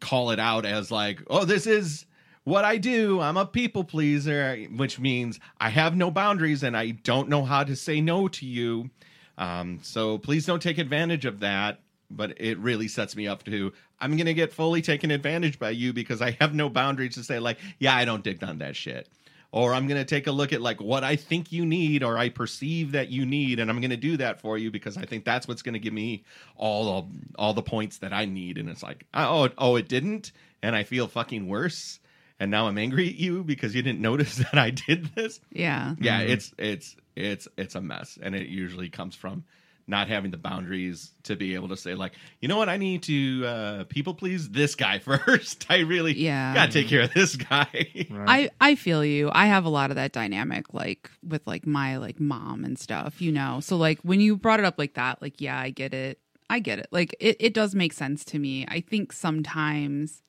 C: call it out as like, oh, this is what I do. I'm a people pleaser, which means I have no boundaries and I don't know how to say no to you. Um, so please don't take advantage of that. But it really sets me up to I'm gonna get fully taken advantage by you because I have no boundaries to say like, yeah, I don't dig on that shit or I'm going to take a look at like what I think you need or I perceive that you need and I'm going to do that for you because I think that's what's going to give me all of, all the points that I need. And it's like oh oh it didn't and I feel fucking worse and now I'm angry at you because you didn't [laughs] notice that I did this.
B: Yeah.
C: yeah mm-hmm. it's it's it's it's a mess and it usually comes from not having the boundaries to be able to say like you know what i need to uh people please this guy [laughs] first i really
B: Yeah.
C: gotta take care of this guy
A: Right.
B: I I feel you. I have a lot of that dynamic like with like my like mom and stuff, you know. So like when you brought it up like that, like yeah, I get it. I get it. Like it it does make sense to me. I think sometimes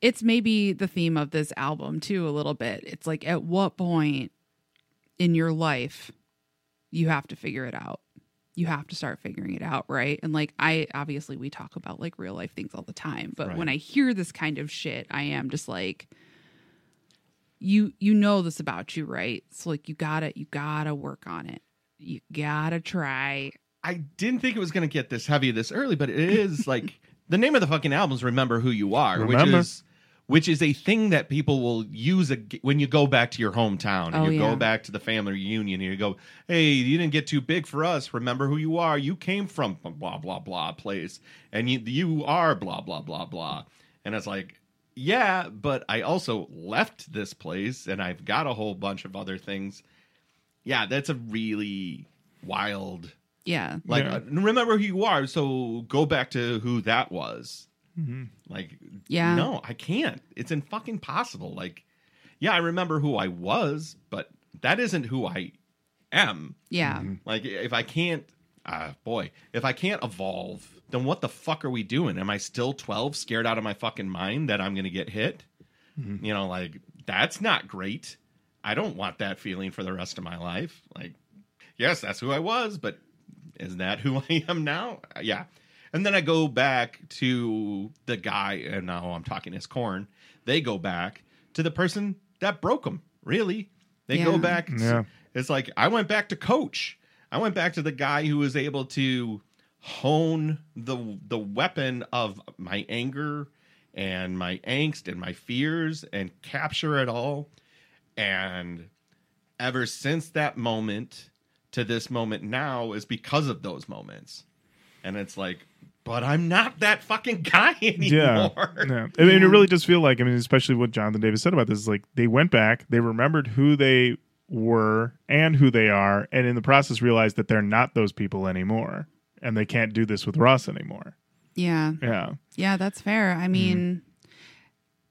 B: it's maybe the theme of this album too a little bit. It's like at what point in your life you have to figure it out. You have to start figuring it out, right? And like I obviously we talk about like real life things all the time, but
C: Right.
B: when I hear this kind of shit, I am just like you you know this about you, right? So like you gotta you gotta work on it. You gotta try.
C: I didn't think it was going to get this heavy this early, but it is like [laughs] the name of the fucking album is "Remember Who You Are,"
A: Remember.
C: which is which is a thing that people will use ag- when you go back to your hometown and
B: Oh,
C: you
B: yeah.
C: go back to the family reunion and you go, "Hey, you didn't get too big for us. Remember who you are. You came from blah blah blah place, and you you are blah blah blah blah." And it's like, yeah, but I also left this place and I've got a whole bunch of other things. Yeah, that's a really wild
B: Yeah.
C: like,
A: Yeah.
C: uh, remember who you are, so go back to who that was. Like,
B: Yeah.
C: no, I can't. It's in fucking possible. Like, yeah, I remember who I was, but that isn't who I am.
B: Yeah.
C: Like, if I can't, uh, boy, if I can't evolve, then what the fuck are we doing? Am I still 12, scared out of my fucking mind that I'm going to get hit? You know, like, that's not great. I don't want that feeling for the rest of my life. Like, yes, that's who I was, but is that who [laughs] I am now? Uh, Yeah. And then I go back to the guy, and now I'm talking as Korn. They go back to the person that broke them. Really, they go back. to-
A: Yeah.
C: it's like I went back to coach. I went back to the guy who was able to hone the the weapon of my anger and my angst and my fears and capture it all. And ever since that moment to this moment now is because of those moments. And it's like, but I'm not that fucking guy [laughs] anymore.
A: yeah. I mean, it really does feel like, I mean, especially what Jonathan Davis said about this is like they went back, they remembered who they were and who they are, and in the process realized that they're not those people anymore. And they can't do this with Ross anymore.
B: Yeah.
A: Yeah.
B: Yeah, that's fair.
A: Mm-hmm.
B: I mean,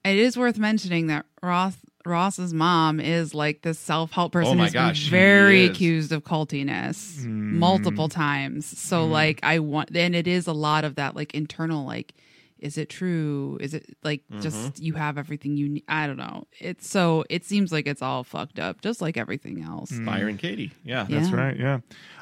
B: it is worth mentioning that Ross Ross's mom is like this self help person
C: Oh my
B: who's been
C: gosh,
B: very
C: is.
B: accused of cultiness
A: Mm-hmm.
B: multiple times. So like I want and it is a lot of that like internal like is it true? Is it like
C: Mm-hmm.
B: just you have everything you need? I don't know. It's so it seems like it's all fucked up, just like everything else.
C: Byron Katie. Yeah.
B: Yeah.
A: That's right. Yeah.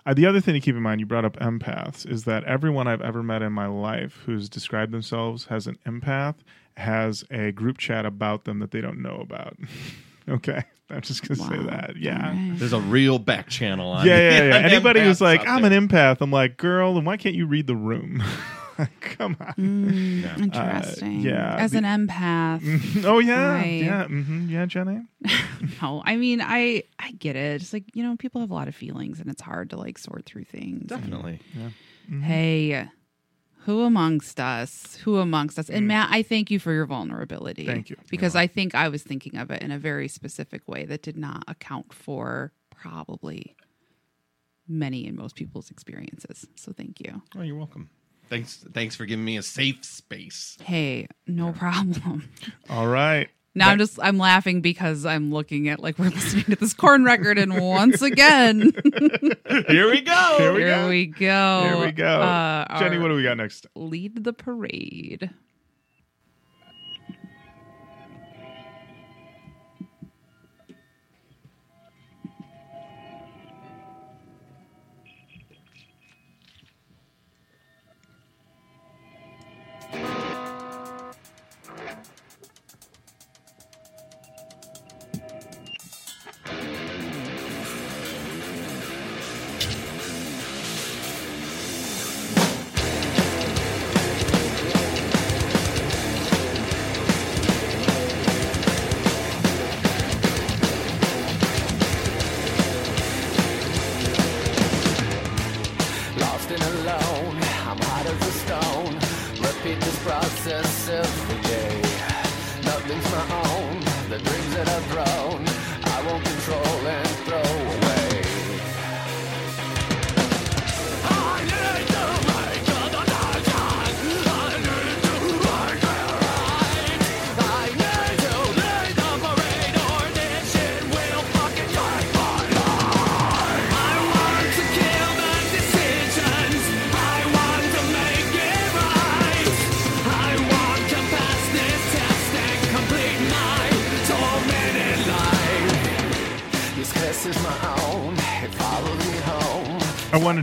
A: Uh, the other thing to keep in mind, you brought up empaths, is that everyone I've ever met in my life who's described themselves as an empath has a group chat about them that they don't know about. [laughs] okay. I'm just going to say that. Yeah.
B: Alright.
C: There's a real back channel on
A: Yeah, yeah, yeah. [laughs]
C: on
A: Anybody who's like, I'm
C: there.
A: an empath, I'm like, girl, then why can't you read the room? [laughs] Come on.
B: Mm, interesting.
A: yeah,
B: As
A: the-
B: an empath.
A: oh, yeah.
B: Right.
A: Yeah. hmm Yeah, Jenny.
B: No, I mean, I I get it. It's like you know, people have a lot of feelings, and it's hard to like sort through things.
C: Definitely.
B: Hey, who amongst us? Who amongst us? And Matt, I thank you for your vulnerability.
A: Mm. Thank you.
B: because I think I was thinking of it in a very specific way that did not account for probably many and most people's experiences. So thank you.
C: Oh, you're welcome. Thanks. Thanks for giving me a safe space.
B: Hey, no problem.
A: All right.
B: Now I'm just I'm laughing because I'm looking at like we're listening to this Korn record and once again [laughs]
C: Here we go.
A: Here we
B: here
A: go.
B: we go.
A: Here we go.
B: Uh,
A: Jenny, what do we got next?
B: lead the parade?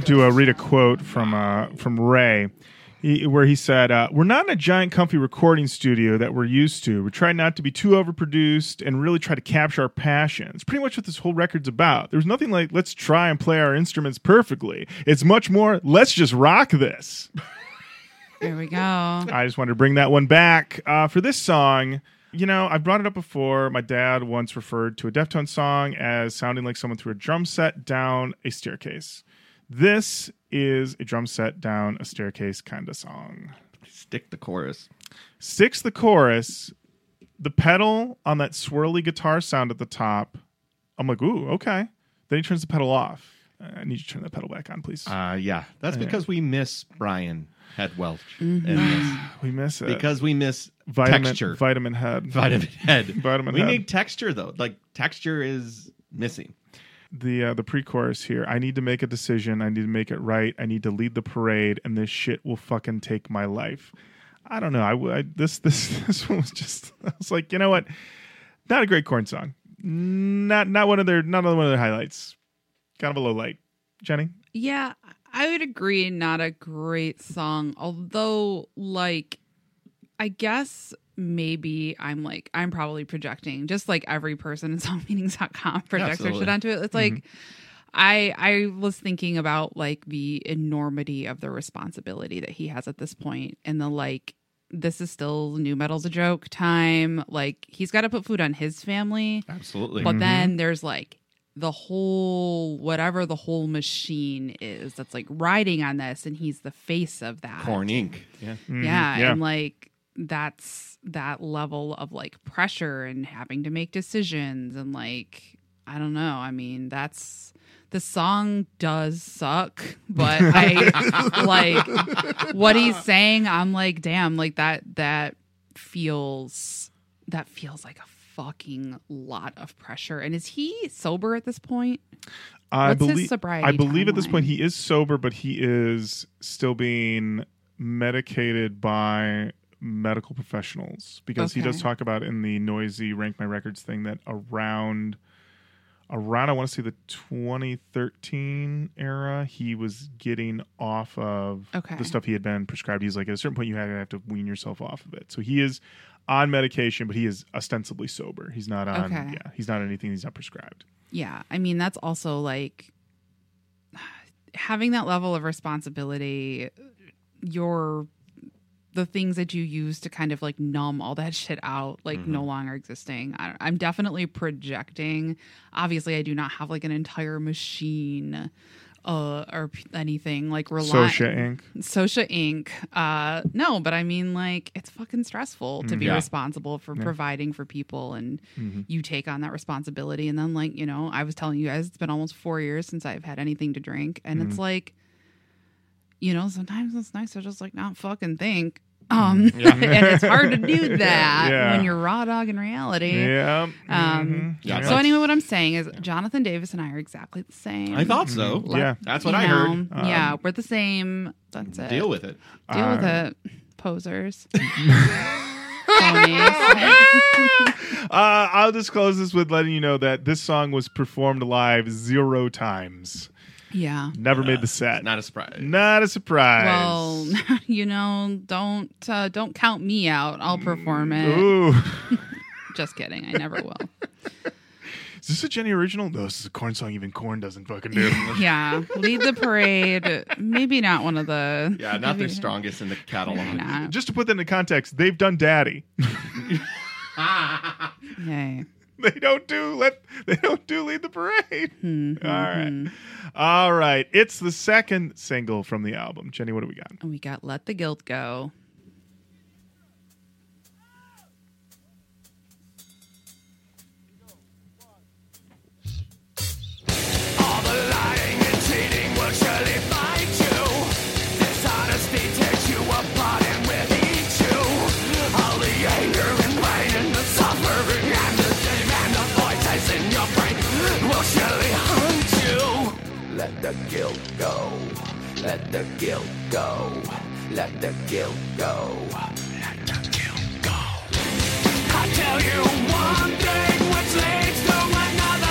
A: Wanted to uh, read a quote from uh, from Ray, he, where he said, uh, "We're not in a giant, comfy recording studio that we're used to. We try not to be too overproduced and really try to capture our passion. It's Pretty much what this whole record's about. There's nothing like let's try and play our instruments perfectly. It's much more let's just rock this."
B: There we go.
A: I just wanted to bring that one back uh, for this song. You know, I brought it up before. My dad once referred to a Deftones song as sounding like someone threw a drum set down a staircase. This is a drum set down a staircase kind of song.
C: Stick the chorus.
A: Six the chorus, the pedal on that swirly guitar sound at the top. I'm like, ooh, okay. Then he turns the pedal off. Uh, I need you to turn the pedal back on, please.
C: Uh, yeah, that's because we miss Brian Head Welch
B: Mm-hmm. [sighs]
A: we miss it.
C: because we miss
A: vitamin,
C: texture.
A: vitamin head.
C: vitamin head. [laughs]
A: Vitamin
C: we
A: head.
C: need texture though. Like texture is missing.
A: The uh, the pre-chorus here. I need to make a decision. I need to make it right. I need to lead the parade, and this shit will fucking take my life. I don't know. I, I- this this [laughs] this one was just. I was like, you know what? Not a great Korn song. Not not one of their not one of their highlights. Kind of a low light. Jenny.
B: Yeah, I would agree. Not a great song, although, like, I guess maybe I'm like, I'm probably projecting, just like every person in [laughs] songmeanings.com projects their shit onto it. It's like, I I was thinking about like the enormity of the responsibility that he has at this point, and the like. This is still nu metal's a joke time. Like he's got to put food on his family,
C: Absolutely.
B: but then there's like the whole whatever the whole machine is that's like riding on this and he's the face of that
C: Korn Inc. Yeah.
A: Mhm.
B: yeah,
A: yeah.
B: and like that's that level of like pressure and having to make decisions and like i don't know. I mean that's the song does suck [laughs] but i like what he's saying i'm like damn like that that feels that feels like a fucking lot of pressure. And is he sober at this point?
A: I
B: What's
A: believe
B: sobriety
A: I believe at this point he is sober, but he is still being medicated by medical professionals because he does talk about in the Noisey rank my records thing that around around I want to say the 2013 era he was getting off of
B: Okay.
A: the stuff he had been prescribed. He's like at a certain point you have, have to wean yourself off of it. So he is on medication, but he is ostensibly sober. He's not on
B: Okay.
A: yeah, he's not on anything he's not prescribed.
B: Yeah. I mean, that's also like [sighs] having that level of responsibility, your the things that you use to kind of like numb all that [laughs] shit out, like no longer existing. I, I'm definitely projecting. Obviously, I do not have like an entire machine uh, or p- anything like rely-
A: Socia Inc.
B: Socia Inc. Uh, no, but I mean, like, it's fucking stressful to be
C: Yeah.
B: responsible for providing for people, and you take on that responsibility. And then, like, you know, I was telling you guys, it's been almost four years since I've had anything to drink, and it's like, you know, sometimes it's nice to just like not fucking think. Um, [laughs] [laughs] and it's hard to do [laughs] that
A: Yeah.
B: when you're raw dog in reality.
A: Yeah.
B: Um,
A: mhm.
C: Yeah,
B: So anyway, what I'm saying is Jonathan Davis and I are exactly the same.
C: I thought so.
A: Mhm. Yeah.
C: That's what I
B: know,
C: heard.
B: yeah, we're the same. That's it.
C: Deal with it.
B: Deal with
A: Uh,
B: it, posers.
A: Uh, I'll disclose this with letting you know that this song was performed live zero times.
B: Yeah.
A: Never made the set.
C: Not a surprise.
A: Not a surprise.
B: Well, [laughs] you know, don't uh, don't count me out. I'll perform it.
A: Ooh. [laughs]
B: Just kidding. I never will. [laughs]
A: Is this a Jenny original? No, this is a Korn song even Korn doesn't fucking do.
B: Yeah, lead the parade. Maybe not one of the.
C: Yeah, not their strongest in the catalog.
A: Just to put that into context, they've done Daddy.
B: Yay. [laughs]
A: they don't do let they don't do lead the parade.
B: Hmm, [laughs]
A: All right. All right. It's the second single from the album. Jenny, what do we got?
B: And we got "Let the Guilt Go."
D: The guilt go. Let the guilt go. Let the guilt go. Let the guilt go. I tell you one thing which leads to another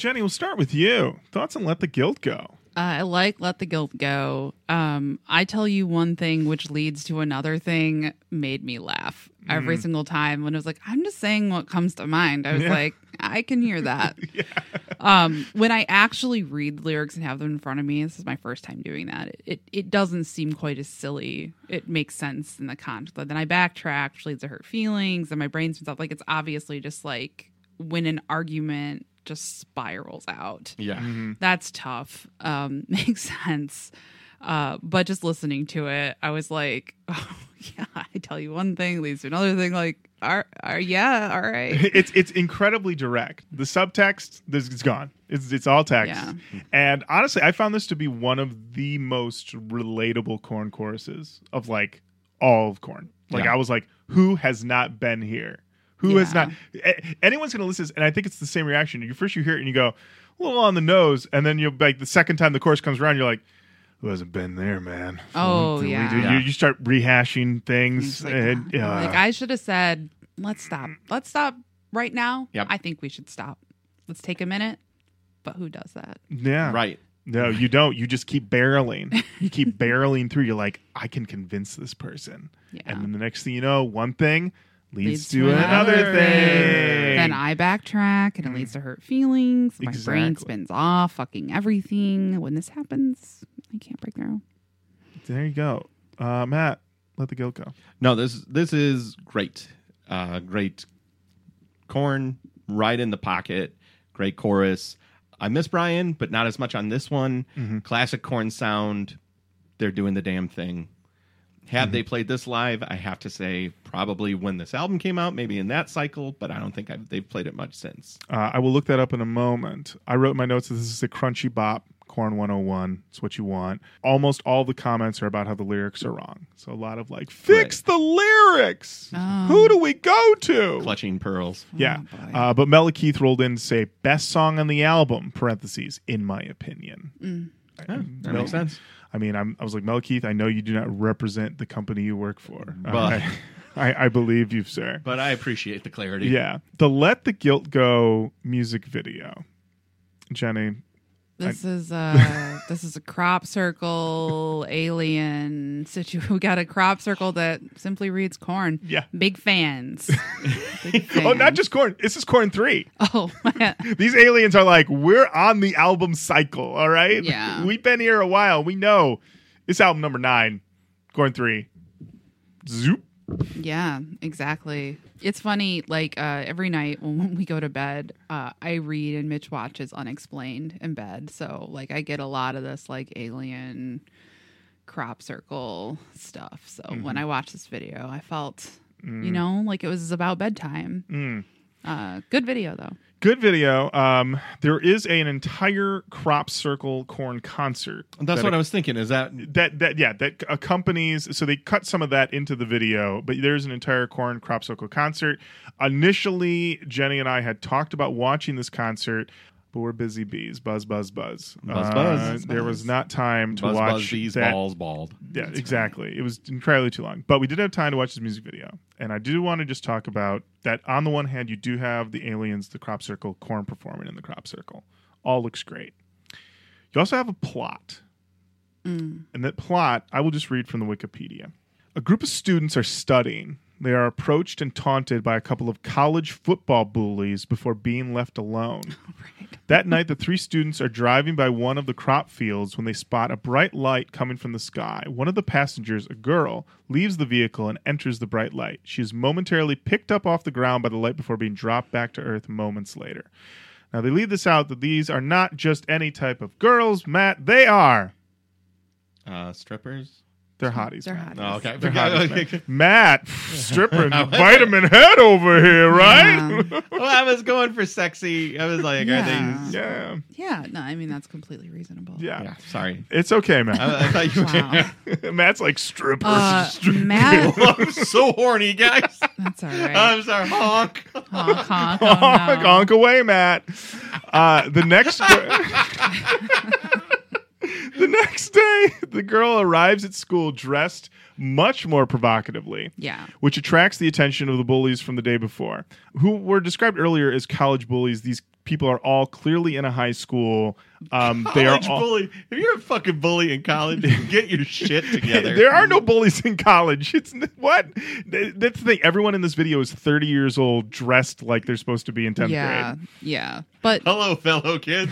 A: Jenny, we'll start with you. Thoughts on Let the Guilt Go?
B: Uh, I like "Let the Guilt Go." Um, I tell you one thing, which leads to another thing, made me laugh every single time when it was like, "I'm just saying what comes to mind." I was
A: Yeah.
B: like, "I can hear that." [laughs] um, when I actually read the lyrics and have them in front of me, this is my first time doing that. It it, it doesn't seem quite as silly. It makes sense in the context. But then I backtrack, which leads to hurt feelings, and my brain spins out. Like it's obviously just like when an argument just spirals out
C: Yeah.
B: that's tough. Um, [laughs] makes sense. Uh, but just listening to it, I was like, [laughs] oh, yeah, I tell you one thing leads to another thing. Like, are, are yeah, all right. [laughs]
A: it's it's incredibly direct. The subtext, this it's gone. It's it's all text.
B: Yeah.
A: And honestly, I found this to be one of the most relatable Korn choruses of like all of Korn. Like
C: Yeah.
A: I was like, who has not been here? Who has not? Anyone's going to listen, and I think it's the same reaction. You first you hear it and you go a little on the nose, and then you like the second time the chorus comes around, you're like, who hasn't been there, man?
B: Oh,
A: What do we
B: yeah.
A: You, you start rehashing things,
B: It's like,
A: and yeah.
B: like I should have said, let's stop. Let's stop right now.
C: Yep.
B: I think we should stop. Let's take a minute. But who does that?
A: yeah,
C: Right.
A: No, you don't. You just keep barreling. You keep barreling through. You're like, I can convince this person. [laughs]
B: Yeah.
A: And then the next thing you know, one thing leads,
B: Leads
A: to,
B: to
A: another,
B: another
A: thing.
B: Then I backtrack and it leads to hurt feelings. My brain spins off, fucking everything. When this happens, I can't break through.
A: there you go. Uh, Matt, let the guilt go.
C: No, this this is great. Uh, great Korn right in the pocket. Great chorus. I miss Brian, but not as much on this one. Classic Korn sound. They're doing the damn thing. Had they played this live, I have to say probably when this album came out, maybe in that cycle, but I don't think I've, they've played it much since.
A: Uh, I will look that up in a moment. I wrote my notes that this is a crunchy bop. Korn 101. It's what you want. Almost all the comments are about how the lyrics are wrong. So a lot of like, fix the lyrics.
B: Oh.
A: Who do we go to?
C: Clutching pearls.
A: Yeah.
B: Oh,
A: uh, but Melly Keith rolled in to say, best song on the album, parentheses, in my opinion.
C: Yeah, that
A: Mel-
C: makes sense.
A: I mean, I'm, I was like, Mel Keith, I know you do not represent the company you work for. Uh,
C: But-
A: I, [laughs] I, I believe you, sir.
C: But I appreciate the clarity.
A: Yeah. The Let the Guilt Go music video. Jenny,
B: This is uh [laughs] this is a crop circle alien situation. [laughs] We got a crop circle that simply reads Korn.
A: Yeah.
B: Big fans. [laughs] Big
A: oh, not just Korn. This is Korn 3.
B: Oh man.
A: These aliens are like, we're on the album cycle, all right?
B: Yeah.
A: We've been here a while. We know. It's album number nine, Korn 3. Zoop.
B: Yeah, exactly. It's funny, like uh, every night [laughs] when we go to bed, uh, I read and Mitch watches Unexplained in bed. So, like, I get a lot of this, like, alien crop circle stuff. So, when I watched this video, I felt, you know, like it was about bedtime.
A: Mm.
B: Uh, good video, though.
A: Good video. Um, there is an entire crop circle Korn concert.
C: That's
A: that
C: what I was thinking. Is that
A: that that yeah that accompanies so they cut some of that into the video but there's an entire Korn crop circle concert initially jenny and i had talked about watching this concert but we're busy bees buzz buzz buzz
C: Buzz,
A: Uh,
C: buzz. Buzz,
A: there was not time to
C: buzz
A: watch
C: buzz bees
A: that
C: balls bald?
A: yeah exactly it was incredibly too long but we did have time to watch this music video and i do want to just talk about that on the one hand you do have the aliens the crop circle Korn performing in the crop circle all looks great you also have a plot and that plot, I will just read from the Wikipedia. A group of students are studying. They are approached and taunted by a couple of college football bullies before being left alone. [laughs] That night, the three students are driving by one of the crop fields when they spot a bright light coming from the sky. One of the passengers, a girl, leaves the vehicle and enters the bright light. She is momentarily picked up off the ground by the light before being dropped back to earth moments later. Now, they leave this out that these are not just any type of girls, Matt. They are.
C: Uh, strippers.
A: They're hotties.
B: They're hotties.
C: Oh, okay.
A: They're hotties, man. [laughs] Matt, stripper, [laughs] vitamin head over here, right?
B: Yeah.
C: well, I was going for sexy. I was like,
B: Yeah.
C: are they?
A: Yeah,
B: Yeah, no, I mean, that's completely reasonable.
A: yeah.
C: Yeah, sorry.
A: It's okay, Matt.
C: I, I thought you
B: Wow. [laughs]
A: Matt's like stripper.
B: Uh, Matt,
C: I'm so horny, guys.
B: that's all right.
C: I'm sorry. Honk.
B: honk, honk, oh, no.
A: honk away, Matt. Uh, the next. The next day, the girl arrives at school dressed much more provocatively.
B: Yeah.
A: which attracts the attention of the bullies from the day before, who were described earlier as college bullies. These people are all clearly in a high school. Um, they are
C: College
A: all.
C: bully. If you're a fucking bully in college, get your shit [laughs] together.
A: There are no bullies in college. [laughs] It's what that's the thing. Everyone in this video is 30 years old, dressed like they're supposed to be in 10th
B: Yeah,
A: grade.
B: yeah, but
C: Hello, fellow kids.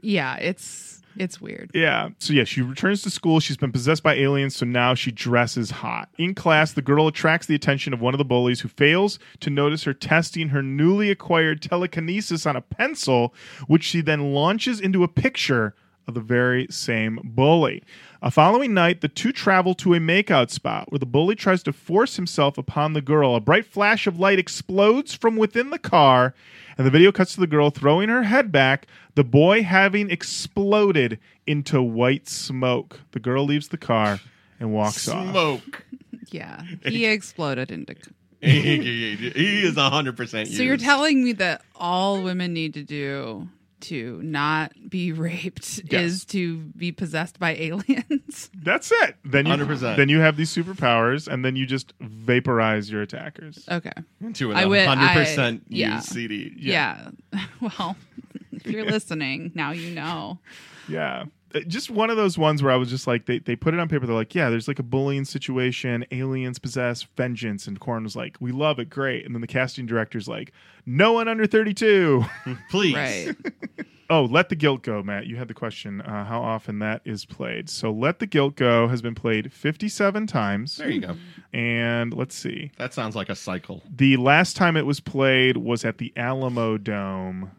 B: yeah, it's it's weird.
A: Yeah. So yeah, she returns to school. She's been possessed by aliens, so now she dresses hot. In class, the girl attracts the attention of one of the bullies who fails to notice her testing her newly acquired telekinesis on a pencil, which she then launches into a picture of the very same bully. A following night, the two travel to a makeout spot where the bully tries to force himself upon the girl. A bright flash of light explodes from within the car, and the video cuts to the girl throwing her head back, the boy having exploded into white smoke. The girl leaves the car and walks off.
C: Smoke. [laughs]
B: Yeah, he exploded into. [laughs]
C: he is hundred percent.
B: So you're telling me that all women need to do to not be [laughs] raped
A: Yes.
B: is to be possessed by aliens?
A: That's it. Then you
C: 100%.
A: then you have these superpowers, and then you just vaporize your attackers.
B: Okay.
C: to
B: I
C: an
B: would-
C: hundred percent
B: I- yeah.
C: used CD.
B: Yeah. well, [laughs] if you're listening, now you know.
A: Yeah. uh, just one of those ones where I was just like, they, they put it on paper. They're like, yeah, there's like a bullying situation, aliens possess vengeance. And Korn was like, we love it, great. And then the casting director's like, no one under 32. [laughs]
C: Please.
B: Right. [laughs]
A: oh, Let the Guilt Go, Matt. You had the question uh, how often that is played. So Let the Guilt Go has been played 57 times.
C: There you go.
A: And let's see.
C: That sounds like a cycle.
A: The last time it was played was at the Alamo Dome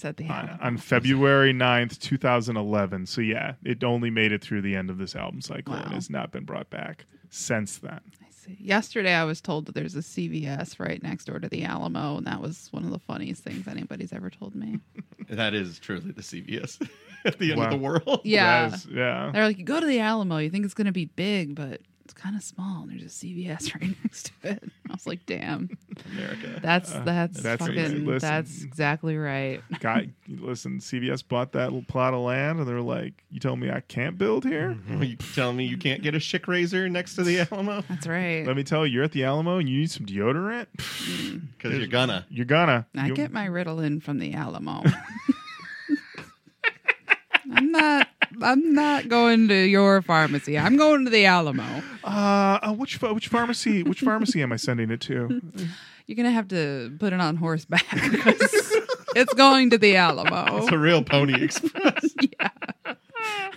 B: Said the
A: on,
B: hell.
A: on February 9th, 2011. So, yeah, it only made it through the end of this album cycle and has not been brought back since then.
B: I see. Yesterday, I was told that there's a CVS right next door to the Alamo, and that was one of the funniest things anybody's ever told me. [laughs]
C: That is truly the CVS [laughs] at the end
A: Wow.
C: of the world.
B: Yeah.
A: That is- yeah.
B: They're like, you go to the Alamo, you think it's going to be big, but it's kind of small, and there's a CVS [laughs] right next to it. I was like, damn,
C: America.
B: that's that's,
A: Uh, that's
B: fucking.
A: Listen.
B: that's exactly right. [laughs]
A: Guy, listen, CVS bought that little plot of land and they're like, you telling me I can't build here? [laughs]
C: you telling me you can't get a chick razor next to the Alamo?
B: That's right.
A: Let me tell you, you're at the Alamo and you need some deodorant?
C: Because you're gonna.
A: You're gonna.
B: I
A: You-
B: get my Ritalin from the Alamo. I'm not. I'm not going to your pharmacy. I'm going to the Alamo.
A: Uh, uh, which which pharmacy? Which pharmacy am I sending it to?
B: You're gonna have to put it on horseback it's going to the Alamo.
C: It's a real Pony Express. [laughs] Yeah.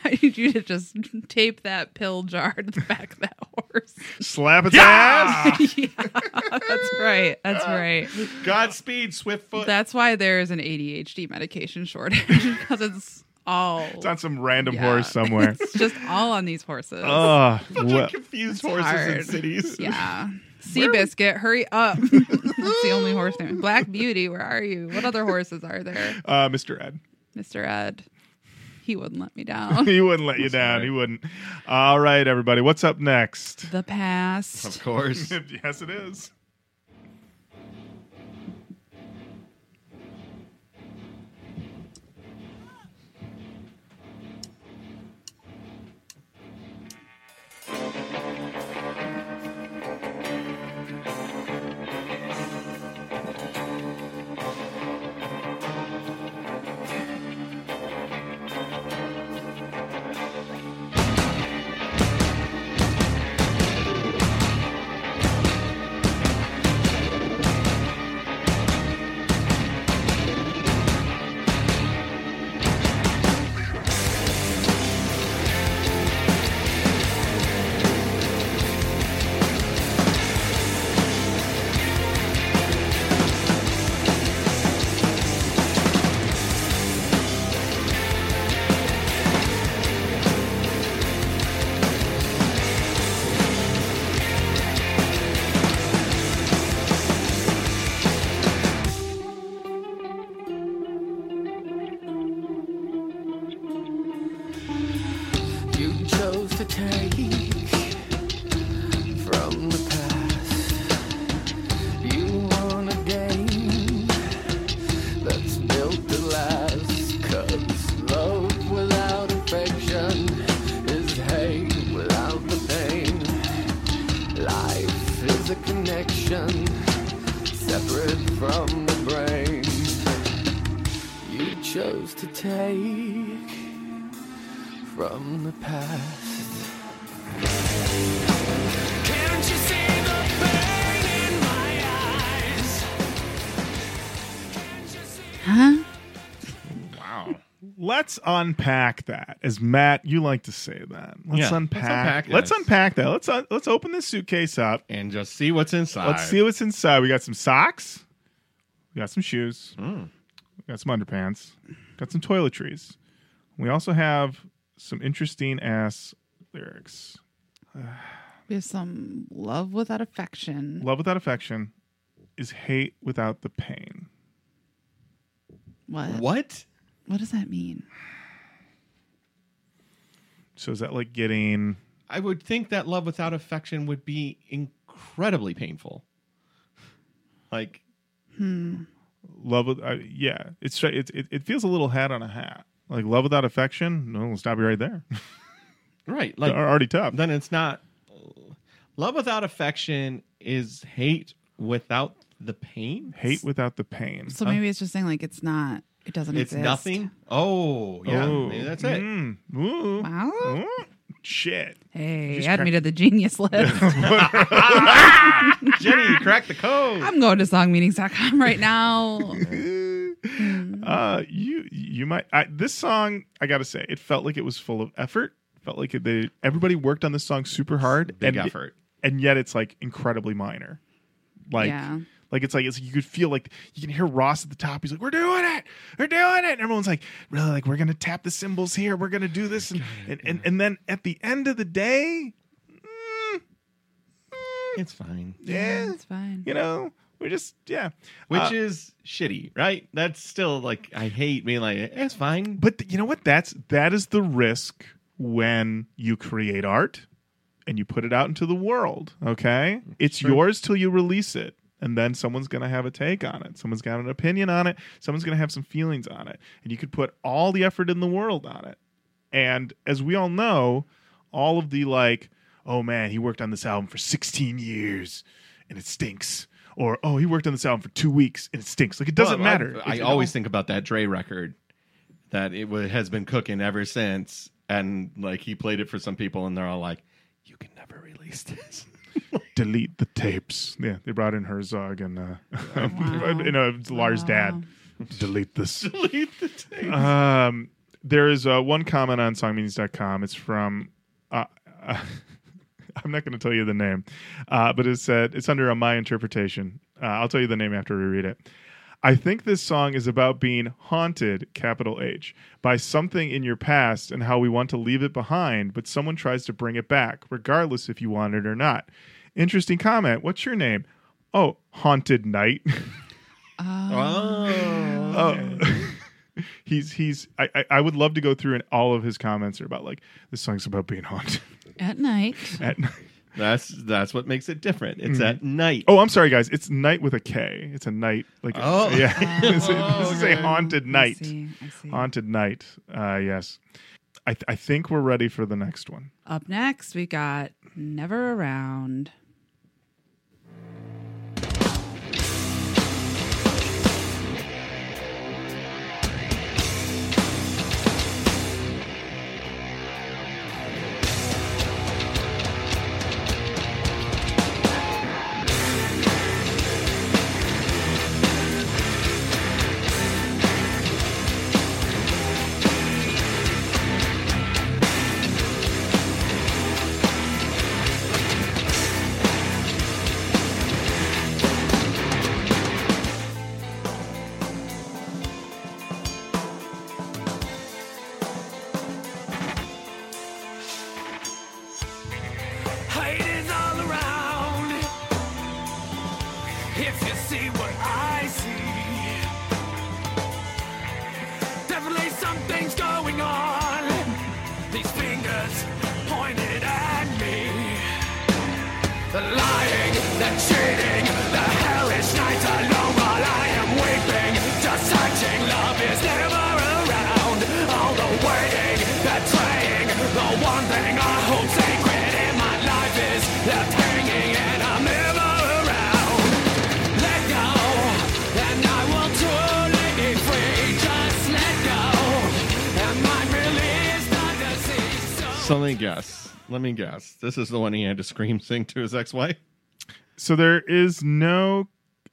B: I need you to just tape that pill jar to the back of that horse.
A: Slap its ass. [laughs]
B: yeah, that's right. That's right.
C: Godspeed, Swiftfoot.
B: That's why there is an ADHD medication shortage [laughs] because it's all.
A: It's on some random
B: Yeah.
A: horse somewhere. [laughs]
B: It's just all on these horses.
A: Oh,
C: Fucking confused horses in cities. [laughs]
B: Yeah. [laughs] Seabiscuit, hurry up. That's the only horse name. Black Beauty, where are you? What other horses are there?
A: uh, Mr. Ed.
B: Mr. Ed. He wouldn't let me down.
A: He wouldn't let you down. He wouldn't. All right, everybody. What's up next?
B: The past.
C: Of course.
A: yes, it is. Let's unpack that, as Matt, you like to say that. Let's
C: Yeah, let's
A: unpack.
C: unpack
A: Let's
C: this.
A: unpack that. Let's un- let's open this suitcase up.
C: And just see what's inside.
A: Let's see what's inside. We got some socks. We got some shoes.
C: Mm.
A: We got some underpants. Got some toiletries. We also have some interesting ass lyrics. [sighs]
B: We have some love without affection.
A: Love without affection is hate without the pain.
B: What?
C: What?
B: What does that mean?
A: So is that like getting
C: I would think that love without affection would be incredibly painful. Like,
A: love with uh, yeah it's it, it it feels a little hat on a hat like love without affection no we'll stop you right there [laughs]
C: right. Like,
A: Are already tough
C: then it's not. Love without affection is hate without the pain.
A: hate without the pain
B: So maybe it's just saying like it's not It doesn't
C: It's
B: exist.
C: nothing. Oh, yeah,
A: Oh,
C: maybe that's it.
A: mm, ooh,
B: Wow.
A: ooh, shit.
B: Hey,
A: Just
B: add
A: crack-
B: me to the genius list. [laughs] [laughs]
C: Jenny, you cracked the code.
B: I'm going to songmeanings.com right now. [laughs]
A: Uh, you you might. I, this song, I gotta say, it felt like it was full of effort. Felt like it, they everybody worked on this song super hard.
C: Big
A: and,
C: effort.
A: and yet it's like incredibly minor. Like,
B: Yeah.
A: Like it's like it's you could feel like you can hear Ross at the top. He's like, "We're doing it, we're doing it." And everyone's like, "Really? Like we're gonna tap the cymbals here. We're gonna do this." And and, and, and then at the end of the day, mm,
C: It's fine.
A: yeah,
B: It's fine.
A: you know, we're just yeah.
C: Which
A: Uh,
C: is shitty, right? That's still like I hate being like it's fine.
A: But th- you know what? That's that is the risk when you create art and you put it out into the world. Okay, it's
C: Sure.
A: yours till you release it, and then someone's gonna have a take on it. Someone's got an opinion on it. Someone's gonna have some feelings on it, and you could put all the effort in the world on it. And as we all know, all of the like, oh man, he worked on this album for 16 years and it stinks. Or oh, he worked on this album for two weeks and it stinks. Like it doesn't
C: Well,
A: matter.
C: I,
A: It-
C: always think about that Dre record that it wa- has been cooking ever since, and like he played it for some people, and they're all like, "You can never release this." [laughs]
A: delete the tapes. Yeah, they brought in Herzog and uh,
B: Wow.
A: you know Lars'
B: Wow.
A: dad. Delete this. [laughs]
C: Delete the tapes.
A: Um, there is uh, one comment on songmeanings.com. It's from. Uh, uh, [laughs] I'm not going to tell you the name, uh, but it said it's under a my interpretation. Uh, I'll tell you the name after we read it. I think this song is about being haunted, capital H, by something in your past and how we want to leave it behind, but someone tries to bring it back, regardless if you want it or not. Interesting comment. What's your name? Oh, Haunted Night. [laughs]
C: Oh,
A: Oh. [laughs] he's he's I, I I would love to go through and all of his comments are about like this song's about being haunted
B: at night.
A: at night.
C: That's that's what makes it different. It's at night.
A: Oh, I'm sorry, guys. It's night with a K. It's a night like
C: Oh. [laughs]
A: yeah. [laughs] this, is- this is a
C: okay.
A: haunted
B: I
A: night.
B: see. I see.
A: Haunted night. Uh, yes. I th- I think we're ready for the next one.
B: Up next, we got Never Around.
D: Let
C: me guess. This is the one he had to scream [laughs] sing to his ex-wife.
A: So there is no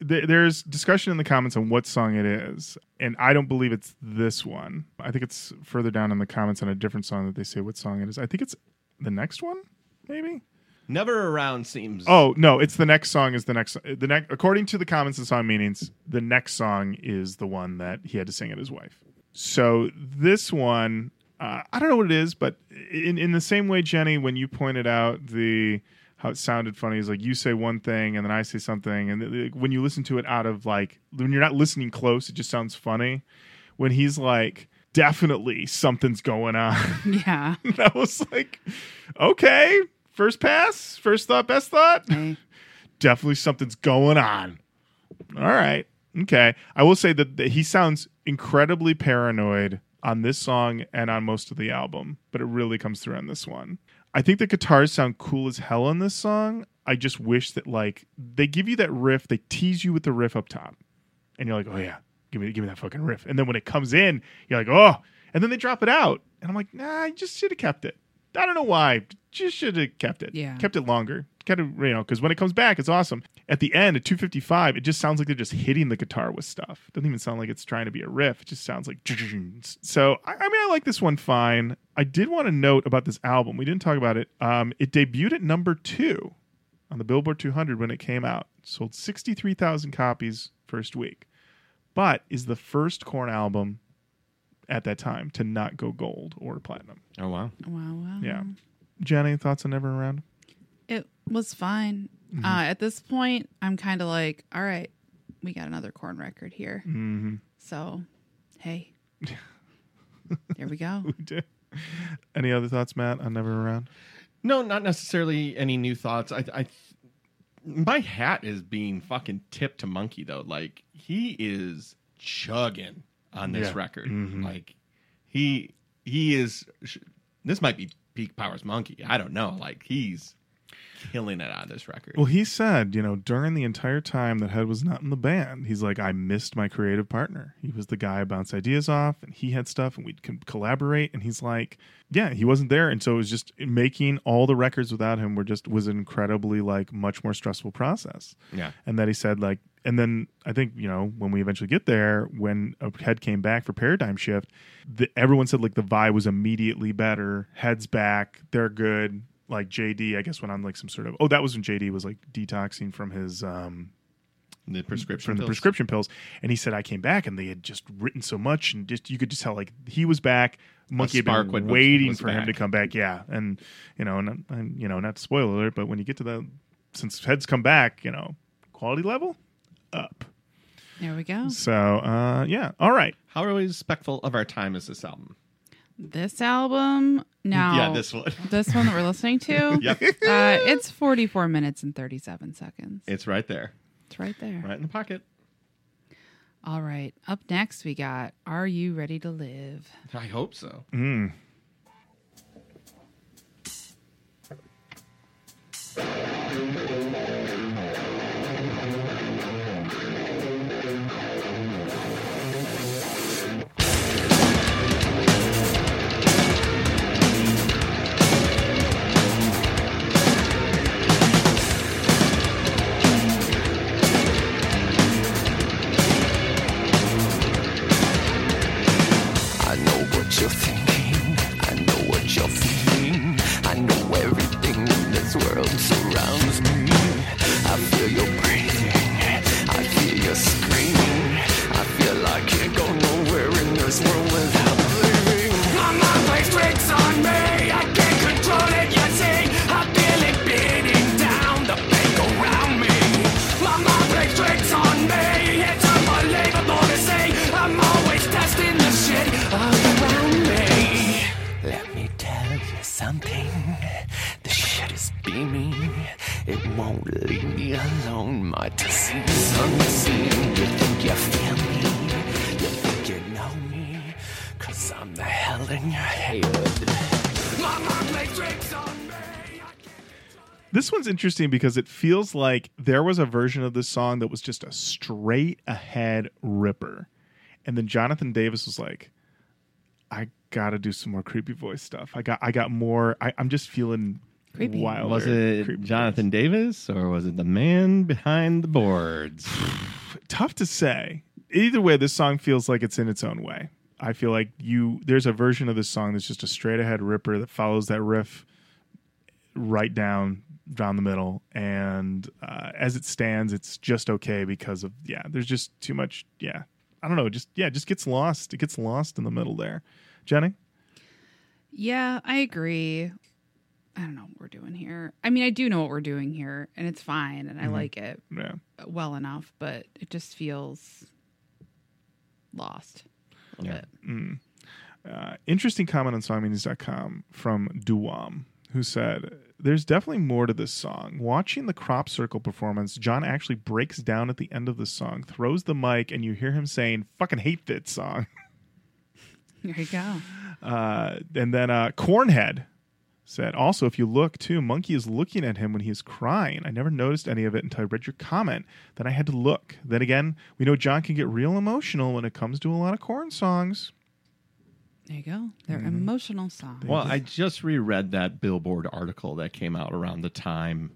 A: th- there's discussion in the comments on what song it is, and I don't believe it's this one. I think it's further down in the comments on a different song that they say what song it is. I think it's the next one, maybe.
C: Never around seems.
A: Oh no, it's the next song is the next uh, the next according to the comments and song meanings, the next song is the one that he had to sing at his wife. So this one, uh, I don't know what it is, but in in the same way, Jenny, when you pointed out the how it sounded funny is like you say one thing and then I say something, and th- when you listen to it out of like when you're not listening close, it just sounds funny. When he's like, definitely something's going on. [laughs]
B: Yeah.
A: that was like, okay, first pass, first thought, best thought. [laughs] Definitely something's going on. All right, okay. I will say that, that he sounds incredibly paranoid on this song and on most of the album, but it really comes through on this one. I think the guitars sound cool as hell on this song. I just wish that like they give you that riff, they tease you with the riff up top, and you're like, oh yeah, give me give me that fucking riff. And then when it comes in, you're like, oh, and then they drop it out, and I'm like, nah, you just should have kept it. I don't know why, just should have kept it.
B: Yeah.
A: kept it longer. Kind of you know because when it comes back, it's awesome. At the end at 255, it just sounds like they're just hitting the guitar with stuff. It doesn't even sound like it's trying to be a riff. It just sounds like so. I, I mean, I like this one fine. I did want to note about this album. We didn't talk about it. Um, it debuted at number two on the Billboard 200 when it came out. Sold 63,000 copies first week, but is the first Korn album at that time to not go gold or platinum.
C: Oh wow.
B: Wow, wow.
A: Yeah. Jenny, thoughts on Never Around?
B: It was fine.
A: Mm-hmm.
B: Uh, at this point, I'm kind of like, all right, we got another Korn record here.
A: Mm-hmm.
B: So, hey, [laughs] there we go.
A: We did. Any other thoughts, Matt, on Never Around?
C: No, not necessarily any new thoughts. I, I, my hat is being fucking tipped to Munky though. Like he is chugging on this
A: Yeah.
C: record.
A: Mhm.
C: Like he he is. This might be peak powers Munky. I don't know. Like he's killing it on this record.
A: Well, he said, you know, during the entire time that Head was not in the band, he's like, I missed my creative partner. He was the guy I bounced ideas off, and he had stuff, and we'd collaborate. And he's like, yeah, he wasn't there, and so it was just making all the records without him were just was an incredibly like much more stressful process.
C: yeah.
A: And that he said like, and then I think you know when we eventually get there, when a Head came back for Paradigm Shift, the, everyone said like the vibe was immediately better. Head's back, they're good. Like JD, I guess went on like some sort of oh that was when JD was like detoxing from his um
C: The prescription.
A: from the
C: pills.
A: prescription pills, and he said I came back and they had just written so much and just you could just tell like he was back. Munky had been
C: was-
A: waiting
C: was
A: for him to come back, yeah, and you know, and, and you know, not to spoil alert, but when you get to the since Head's come back, you know, quality level up.
B: There we go.
A: So uh yeah. All right.
C: How are we respectful of our time is this album?
B: This album, now,
C: Yeah, this one. [laughs]
B: this one that we're listening to,
C: yep.
B: uh, it's 44 minutes and 37 seconds.
C: It's right there.
B: It's right there.
C: Right in the pocket.
B: All right. Up next, we got Are You Ready to Live?
C: I hope so.
A: Mm.
D: You're thinking. I know what you're feeling. I know everything in this world surrounds me. I feel your breathing. I feel your screaming. I feel like I can't go nowhere in this world
A: This one's interesting because it feels like there was a version of this song that was just a straight ahead ripper. And then Jonathan Davis was like, I gotta do some more creepy voice stuff. I got I got more I, I'm just feeling
B: Creepy.
A: wilder,
C: Was it
A: creepy
C: Jonathan Davis or was it the man behind the boards? [sighs]
A: Tough to say. Either way, this song feels like it's in its own way. I feel like you there's a version of this song that's just a straight ahead ripper that follows that riff right down down the middle and uh, as it stands it's just okay because of yeah there's just too much yeah i don't know just yeah it just gets lost it gets lost in the middle there jenny
B: Yeah, I agree. I don't know what we're doing here. I mean, I do know what we're doing here, and it's fine, and I like it
A: yeah
B: well enough, but it just feels lost a little
C: Yeah.
B: bit.
A: uh, interesting comment on songmeanings.com from duwam who said there's definitely more to this song watching the crop circle performance john actually breaks down at the end of the song throws the mic and you hear him saying fucking hate that song [laughs]
B: There you go.
A: Uh, and then uh, Cornhead said, also, if you look too, Munky is looking at him when he is crying. I never noticed any of it until I read your comment. Then I had to look. Then again, we know John can get real emotional when it comes to a lot of Korn songs.
B: There you go. They're
A: Mm-hmm.
B: emotional songs.
C: Well, I just reread that Billboard article that came out around the time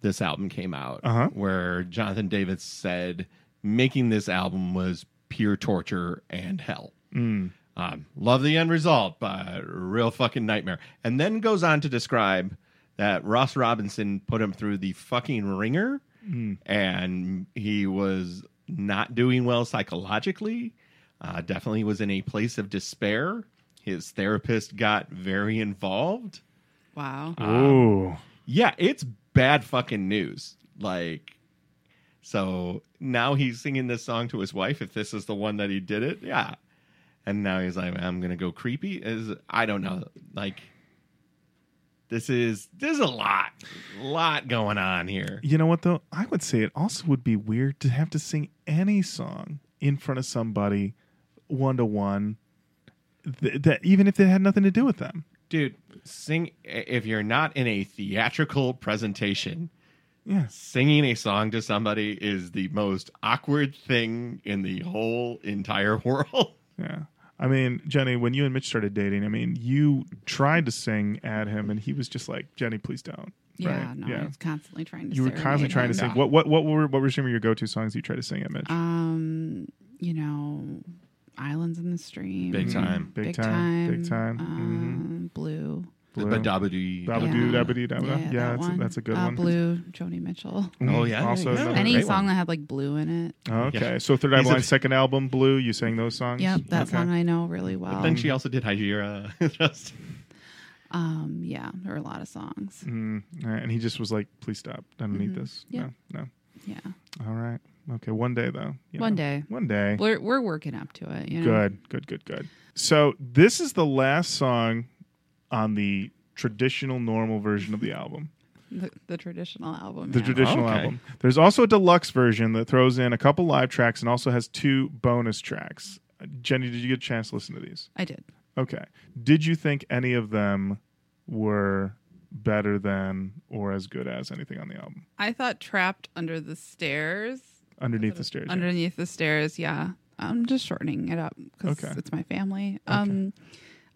C: this album came out,
A: Uh-huh.
C: where Jonathan Davis said making this album was pure torture and hell.
A: Mm.
C: Um, love the end result, but real fucking nightmare. And then goes on to describe that Ross Robinson put him through the fucking ringer and he was not doing well psychologically. Uh, definitely was in a place of despair. His therapist got very involved.
B: wow.
A: Ooh.
C: Yeah, it's bad fucking news. Like, so now he's singing this song to his wife. If this is the one that he did it, yeah. And now he's like, I'm gonna go creepy. Is I don't know. Like, this is there's a lot, lot going on here.
A: You know what though? I would say it also would be weird to have to sing any song in front of somebody one to one that even if it had nothing to do with them.
C: Dude, sing if you're not in a theatrical presentation.
A: Yes.
C: Singing a song to somebody is the most awkward thing in the whole entire [laughs] world.
A: Yeah. I mean, Jenny, when you and Mitch started dating, I mean, you tried to sing at him and he was just like, Jenny, please don't.
B: Yeah,
A: Right?
B: no,
A: yeah.
B: I was constantly trying to.
A: You were
B: serenade
A: constantly trying to
B: him.
A: sing. What what what were what were some of your go to songs you tried to sing at Mitch?
B: Um, you know, Islands in the Stream,
C: Big time.
A: Big
B: big,
A: time,
B: time,
A: big time.
B: Um, Blue,
A: Blue.
C: But Dabadoo.
A: Dabba-doo,
B: Yeah.
A: dabba-dee, dabba-da.
B: yeah,
A: Yeah,
B: that
A: that's a-
B: one.
A: that's a good
B: uh,
A: one.
B: Blue, Joni Mitchell.
C: Oh, yeah,
A: Also,
C: yeah.
A: another
B: Any
A: great
B: song
A: one.
B: that had like blue in it.
A: Okay,
C: Yeah.
A: so Third Eye
C: He's a-
A: Blind second album, Blue. You sang those songs.
B: Yep, that
A: Okay.
B: song I know really well.
C: But then she also did Hajira. [laughs] Just
B: um, yeah, there were a lot of songs.
A: Mm, all right, and he just was like, "Please stop. I don't need this."
B: Yeah.
A: No, no.
B: Yeah,
A: All right. Okay. One day though. you
B: One
A: know.
B: day.
A: One day.
B: we're we're working up to it. You know?
A: Good. Good. Good. Good. So this is the last song on the traditional normal version of the album.
B: The, the traditional album.
A: The
B: yeah.
A: traditional
C: Okay.
A: album. There's also a deluxe version that throws in a couple live tracks and also has two bonus tracks. Uh, Jenny, did you get a chance to listen to these?
B: I did.
A: Okay. Did you think any of them were better than or as good as anything on the album?
B: I thought "Trapped Under the Stairs."
A: Underneath the stairs. yeah.
B: Underneath the stairs, yeah. I'm just shortening it up because
A: Okay.
B: it's my family. Um,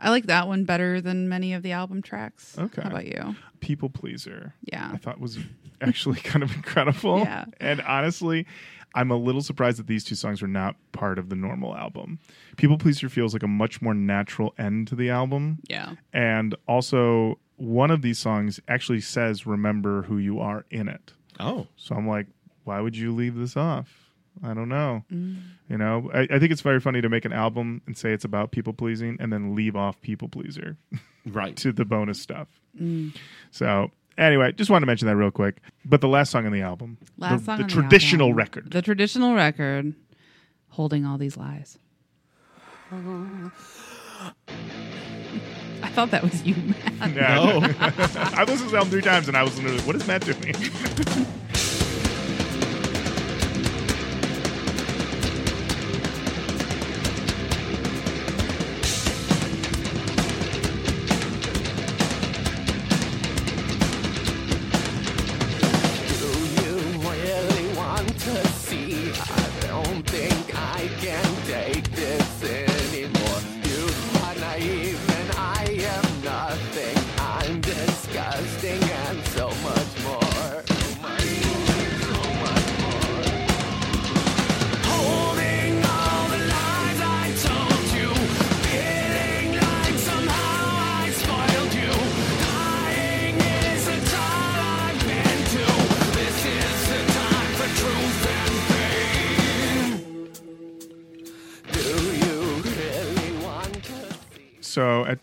B: I like that one better than many of the album tracks.
A: Okay.
B: How about you?
A: People pleaser.
B: Yeah.
A: I thought was actually [laughs] kind of incredible.
B: Yeah.
A: And honestly, I'm a little surprised that these two songs were not part of the normal album. People Pleaser feels like a much more natural end to the album.
B: Yeah.
A: And also, one of these songs actually says, Remember who you are in it.
C: oh,
A: So I'm like, why would you leave this off? I don't know.
B: Mm.
A: You know, I, I think it's very funny to make an album and say it's about people pleasing and then leave off people pleaser [laughs]
C: right.
A: to the bonus stuff.
B: Mm.
A: So anyway, just wanted to mention that real quick. But the last song on the album,
B: Last
A: the,
B: song
A: the
B: on the
A: traditional
B: album.
A: record.
B: The traditional record, holding all these lies. [laughs] I thought that was you, Matt.
A: Yeah,
C: No. [laughs]
A: I've listened to the album three times and I was literally, what is Matt doing?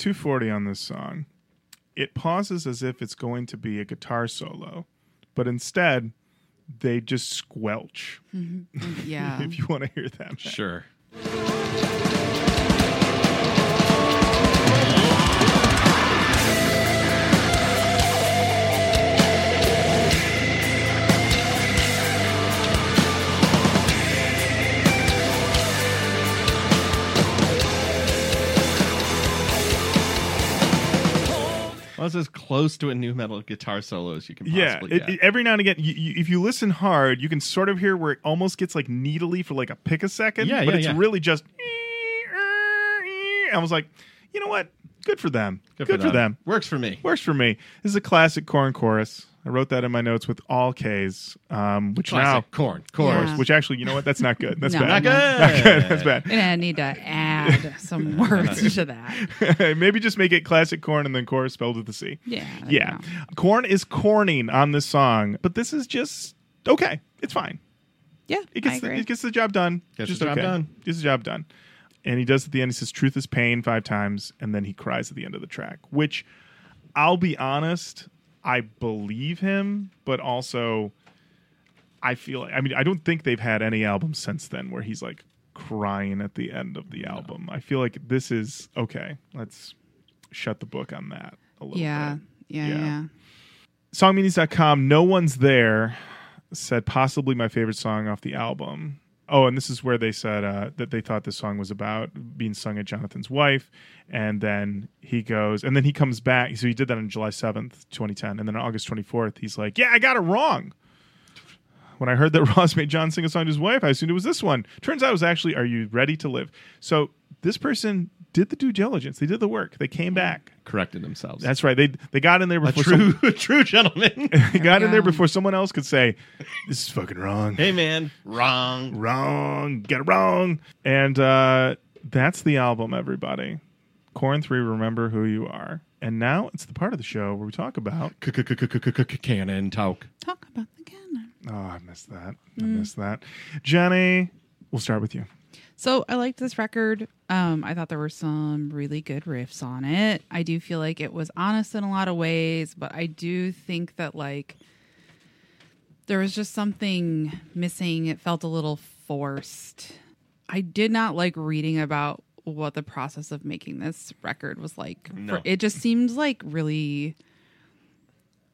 A: 240 on this song, it pauses as if it's going to be a guitar solo, but instead, they just squelch. Mm-hmm. [laughs]
B: Yeah.
A: if you want to hear that. Matt.
C: Sure. Well, it's as close to a nu metal guitar solo as you can
A: Yeah, it,
C: get.
A: it- every now and again, you, you, if you listen hard, you can sort of hear where it almost gets like needly for like a pick a second.
C: Yeah,
A: but
C: yeah,
A: it's
C: yeah.
A: really just. I was like, you know what? Good for them. Good, for, them.
C: Works for me.
A: Works for me. This is a classic Korn chorus. I wrote that in my notes with all K's, um, which
C: Classic
A: now,
C: Korn.
A: of course,
B: Yeah.
A: which actually, you know what? That's not good. That's
B: No,
A: bad.
C: Not good.
A: Not good. [laughs] That's bad.
B: And I need to add some [laughs] words to that. [laughs]
A: Maybe just make it classic Korn and then chorus spelled with the C.
B: Yeah. there
A: Yeah.
B: go.
A: Korn is corning on this song, but this is just okay. It's fine.
B: Yeah.
A: It
B: I
A: gets the,
B: agree.
A: it gets the job done.
C: Gets
A: just
C: the job
A: okay.
C: done.
A: Gets the job done. And he does at the end. He says, "Truth is pain" five times, and then he cries at the end of the track. Which, I'll be honest, I believe him, but also, I feel. I mean, I don't think they've had any album since then where he's like crying at the end of the album. I feel like this is okay. Let's shut the book on that a little
B: yeah.
A: bit.
B: Yeah.
A: Yeah.
B: Yeah.
A: songmeanings.com no one's there said possibly my favorite song off the album oh and this is where they said uh, that they thought this song was about being sung at jonathan's wife and then he goes and then he comes back so he did that on july 7th 2010 and then on august 24th he's like yeah i got it wrong when I heard that [laughs] Ross made John sing a song to his wife, I assumed it was this one. Turns out it was actually "Are You Ready to Live?" So this person did the due diligence. They did the work. They came back.
C: Corrected themselves.
A: That's right. They they got in there
C: a
A: before
C: true,
A: some- [laughs]
C: true gentleman. [laughs]
A: they got in there before someone else could say, "This is fucking wrong,
C: hey, man. Wrong.
A: wrong, get it wrong." And uh, that's the album, everybody. Korn Three, remember who you are. And now it's the part of the show where we talk about.
C: Canon talk.
B: Talk about the canon.
A: Oh, I missed that. I missed that. Jenny, we'll start with you.
B: So I liked this record. Um, I thought there were some really good riffs on it. I do feel like it was honest in a lot of ways, but I do think that like there was just something missing. It felt a little forced. I did not like reading about what the process of making this record was like.
C: No.
B: For, it just seemed like really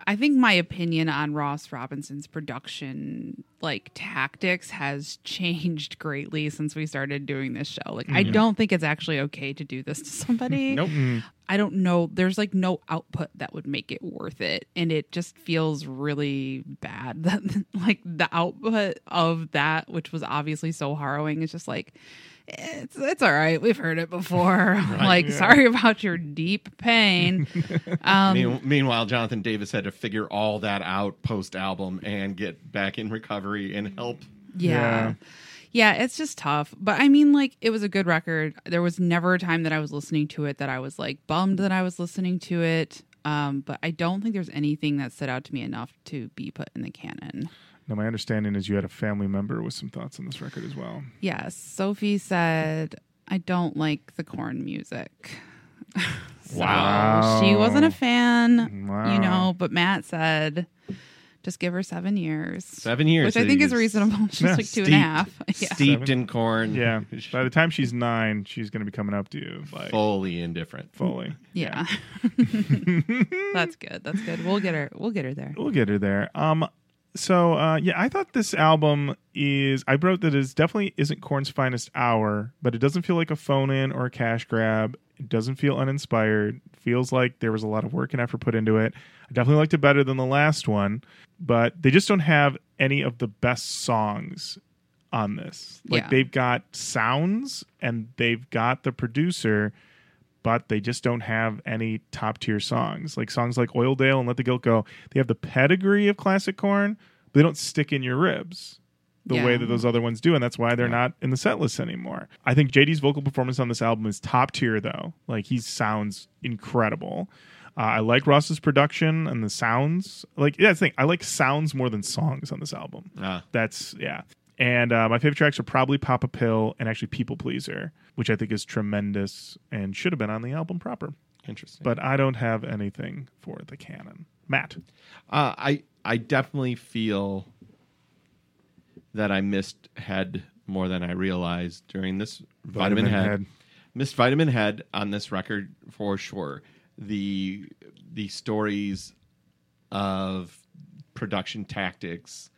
B: I think my opinion on Ross Robinson's production like tactics has [laughs] changed greatly since we started doing this show. Like I mm-hmm. don't think it's actually okay to do this to somebody. [laughs]
C: Nope. Mm-hmm.
B: I don't know. There's like no output that would make it worth it. And it just feels really bad [laughs] that like the output of that, which was obviously so harrowing, is just like it's it's all right. We've heard it before. [laughs] like, sorry about your deep pain. [laughs] Um,
C: Mean- meanwhile, Jonathan Davis had to figure all that out post album and get back in recovery and help.
B: Yeah. yeah. it's just tough. But I mean, like, it was a good record. There was never a time that I was listening to it that I was like bummed that I was listening to it. Um, but I don't think there's anything that stood out to me enough to be put in the canon.
A: Now, my understanding is you had a family member with some thoughts on this record as well.
B: Yes, Sophie said, I don't like the Korn music. [laughs] So
A: Wow.
B: She wasn't a fan,
A: Wow.
B: you know, but Matt said, just give her seven years.
C: Seven years.
B: Which I think is reasonable. [laughs] She's
A: Yeah,
B: like two and a half. [laughs] Yeah.
C: Steeped in Korn.
A: Yeah. By the time she's nine, she's going to be coming up to you like
C: Fully indifferent.
A: fully.
B: Yeah. That's good. That's good. We'll get her we'll get her there.
A: We'll get her there. Um, so uh, yeah, I thought this album is. I wrote that it definitely isn't Korn's finest hour, but it doesn't feel like a phone in or a cash grab. It doesn't feel uninspired. Feels like there was a lot of work and effort put into it. I definitely liked it better than the last one, but they just don't have any of the best songs on this. Like
B: Yeah.
A: they've got sounds and they've got the producer, but they just don't have any top tier songs. Like songs like Oildale and Let the Guilt Go, they have the pedigree of classic Korn, but they don't stick in your ribs the
B: Yeah.
A: way that those other ones do, and that's why they're not in the set list anymore. I think JD's vocal performance on this album is top tier, though. Like he sounds incredible. Uh, I like Ross's production and the sounds. Like yeah, that's the thing. I like sounds more than songs on this album.
C: Ah.
A: That's yeah. And uh, my favorite tracks are probably Pop a Pill and actually People Pleaser, which I think is tremendous and should have been on the album proper.
C: Interesting.
A: But I don't have anything for the canon. Matt.
C: Uh, I I definitely feel that I missed Head more than I realized during this Vitamin,
A: Vitamin
C: Head.
A: Head.
C: Missed Vitamin Head on this record for sure. The the stories of production tactics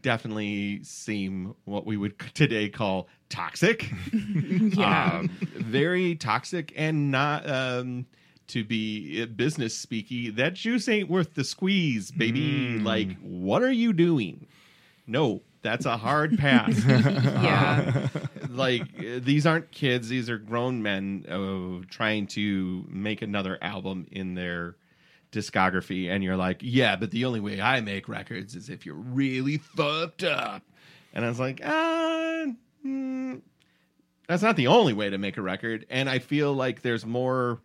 C: definitely seem what we would [laughs] today call toxic. [laughs]
B: Yeah.
C: Um, very toxic and not um, to be uh, business speaky, that juice ain't worth the squeeze, baby. Like, what are you doing? No, that's a hard [laughs] pass.
B: Yeah.
C: like uh, these aren't kids; these are grown men uh, trying to make another album in their discography, and you're like, yeah, but the only way I make records is if you're really fucked up. And I was like, ah, mm, that's not the only way to make a record. And I feel like there's more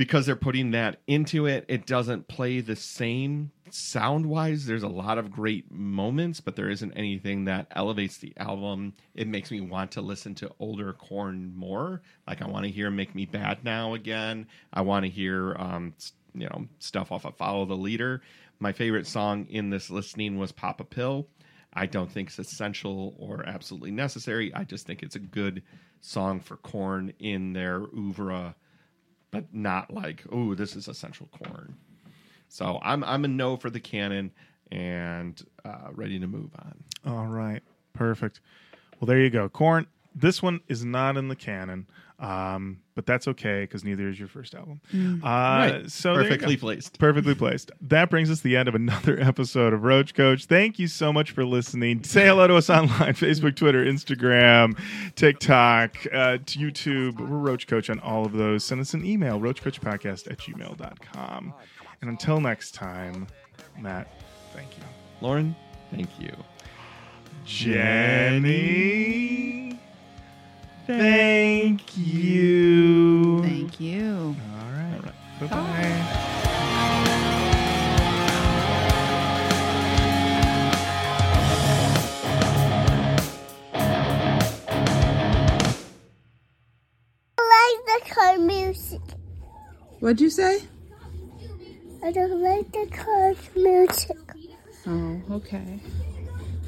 C: because they're putting that into it. It doesn't play the same sound wise. There's a lot of great moments, but there isn't anything that elevates the album. It makes me want to listen to older Korn more. Like I want to hear "Make Me Bad Now" again. I want to hear, um, you know, stuff off of "Follow the Leader." My favorite song in this listening was "Pop a Pill." I don't think it's essential or absolutely necessary. I just think it's a good song for Korn in their oeuvre, but not like, oh, this is essential Korn. So I'm I'm a no for the canon and uh, ready to move on.
A: All right. Perfect. Well, there you go. Korn. This one is not in the canon, um, but that's okay because neither is your first album. Uh, So there you go.
C: perfectly placed.
A: Perfectly placed. That brings us to the end of another [laughs] episode of Roach Koach. Thank you so much for listening. Say hello to us online [laughs] Facebook, Twitter, Instagram, TikTok, uh, to YouTube. We're Roach Koach on all of those. Send us an email, roachkoachpodcast at gmail.com. And until next time, Matt, thank you.
C: Lorin, thank you.
A: Jenny, thank you.
B: Thank you.
A: All right. Bye-bye.
E: I like the car music.
B: What'd you say?
E: I don't like the car music.
B: Oh, okay.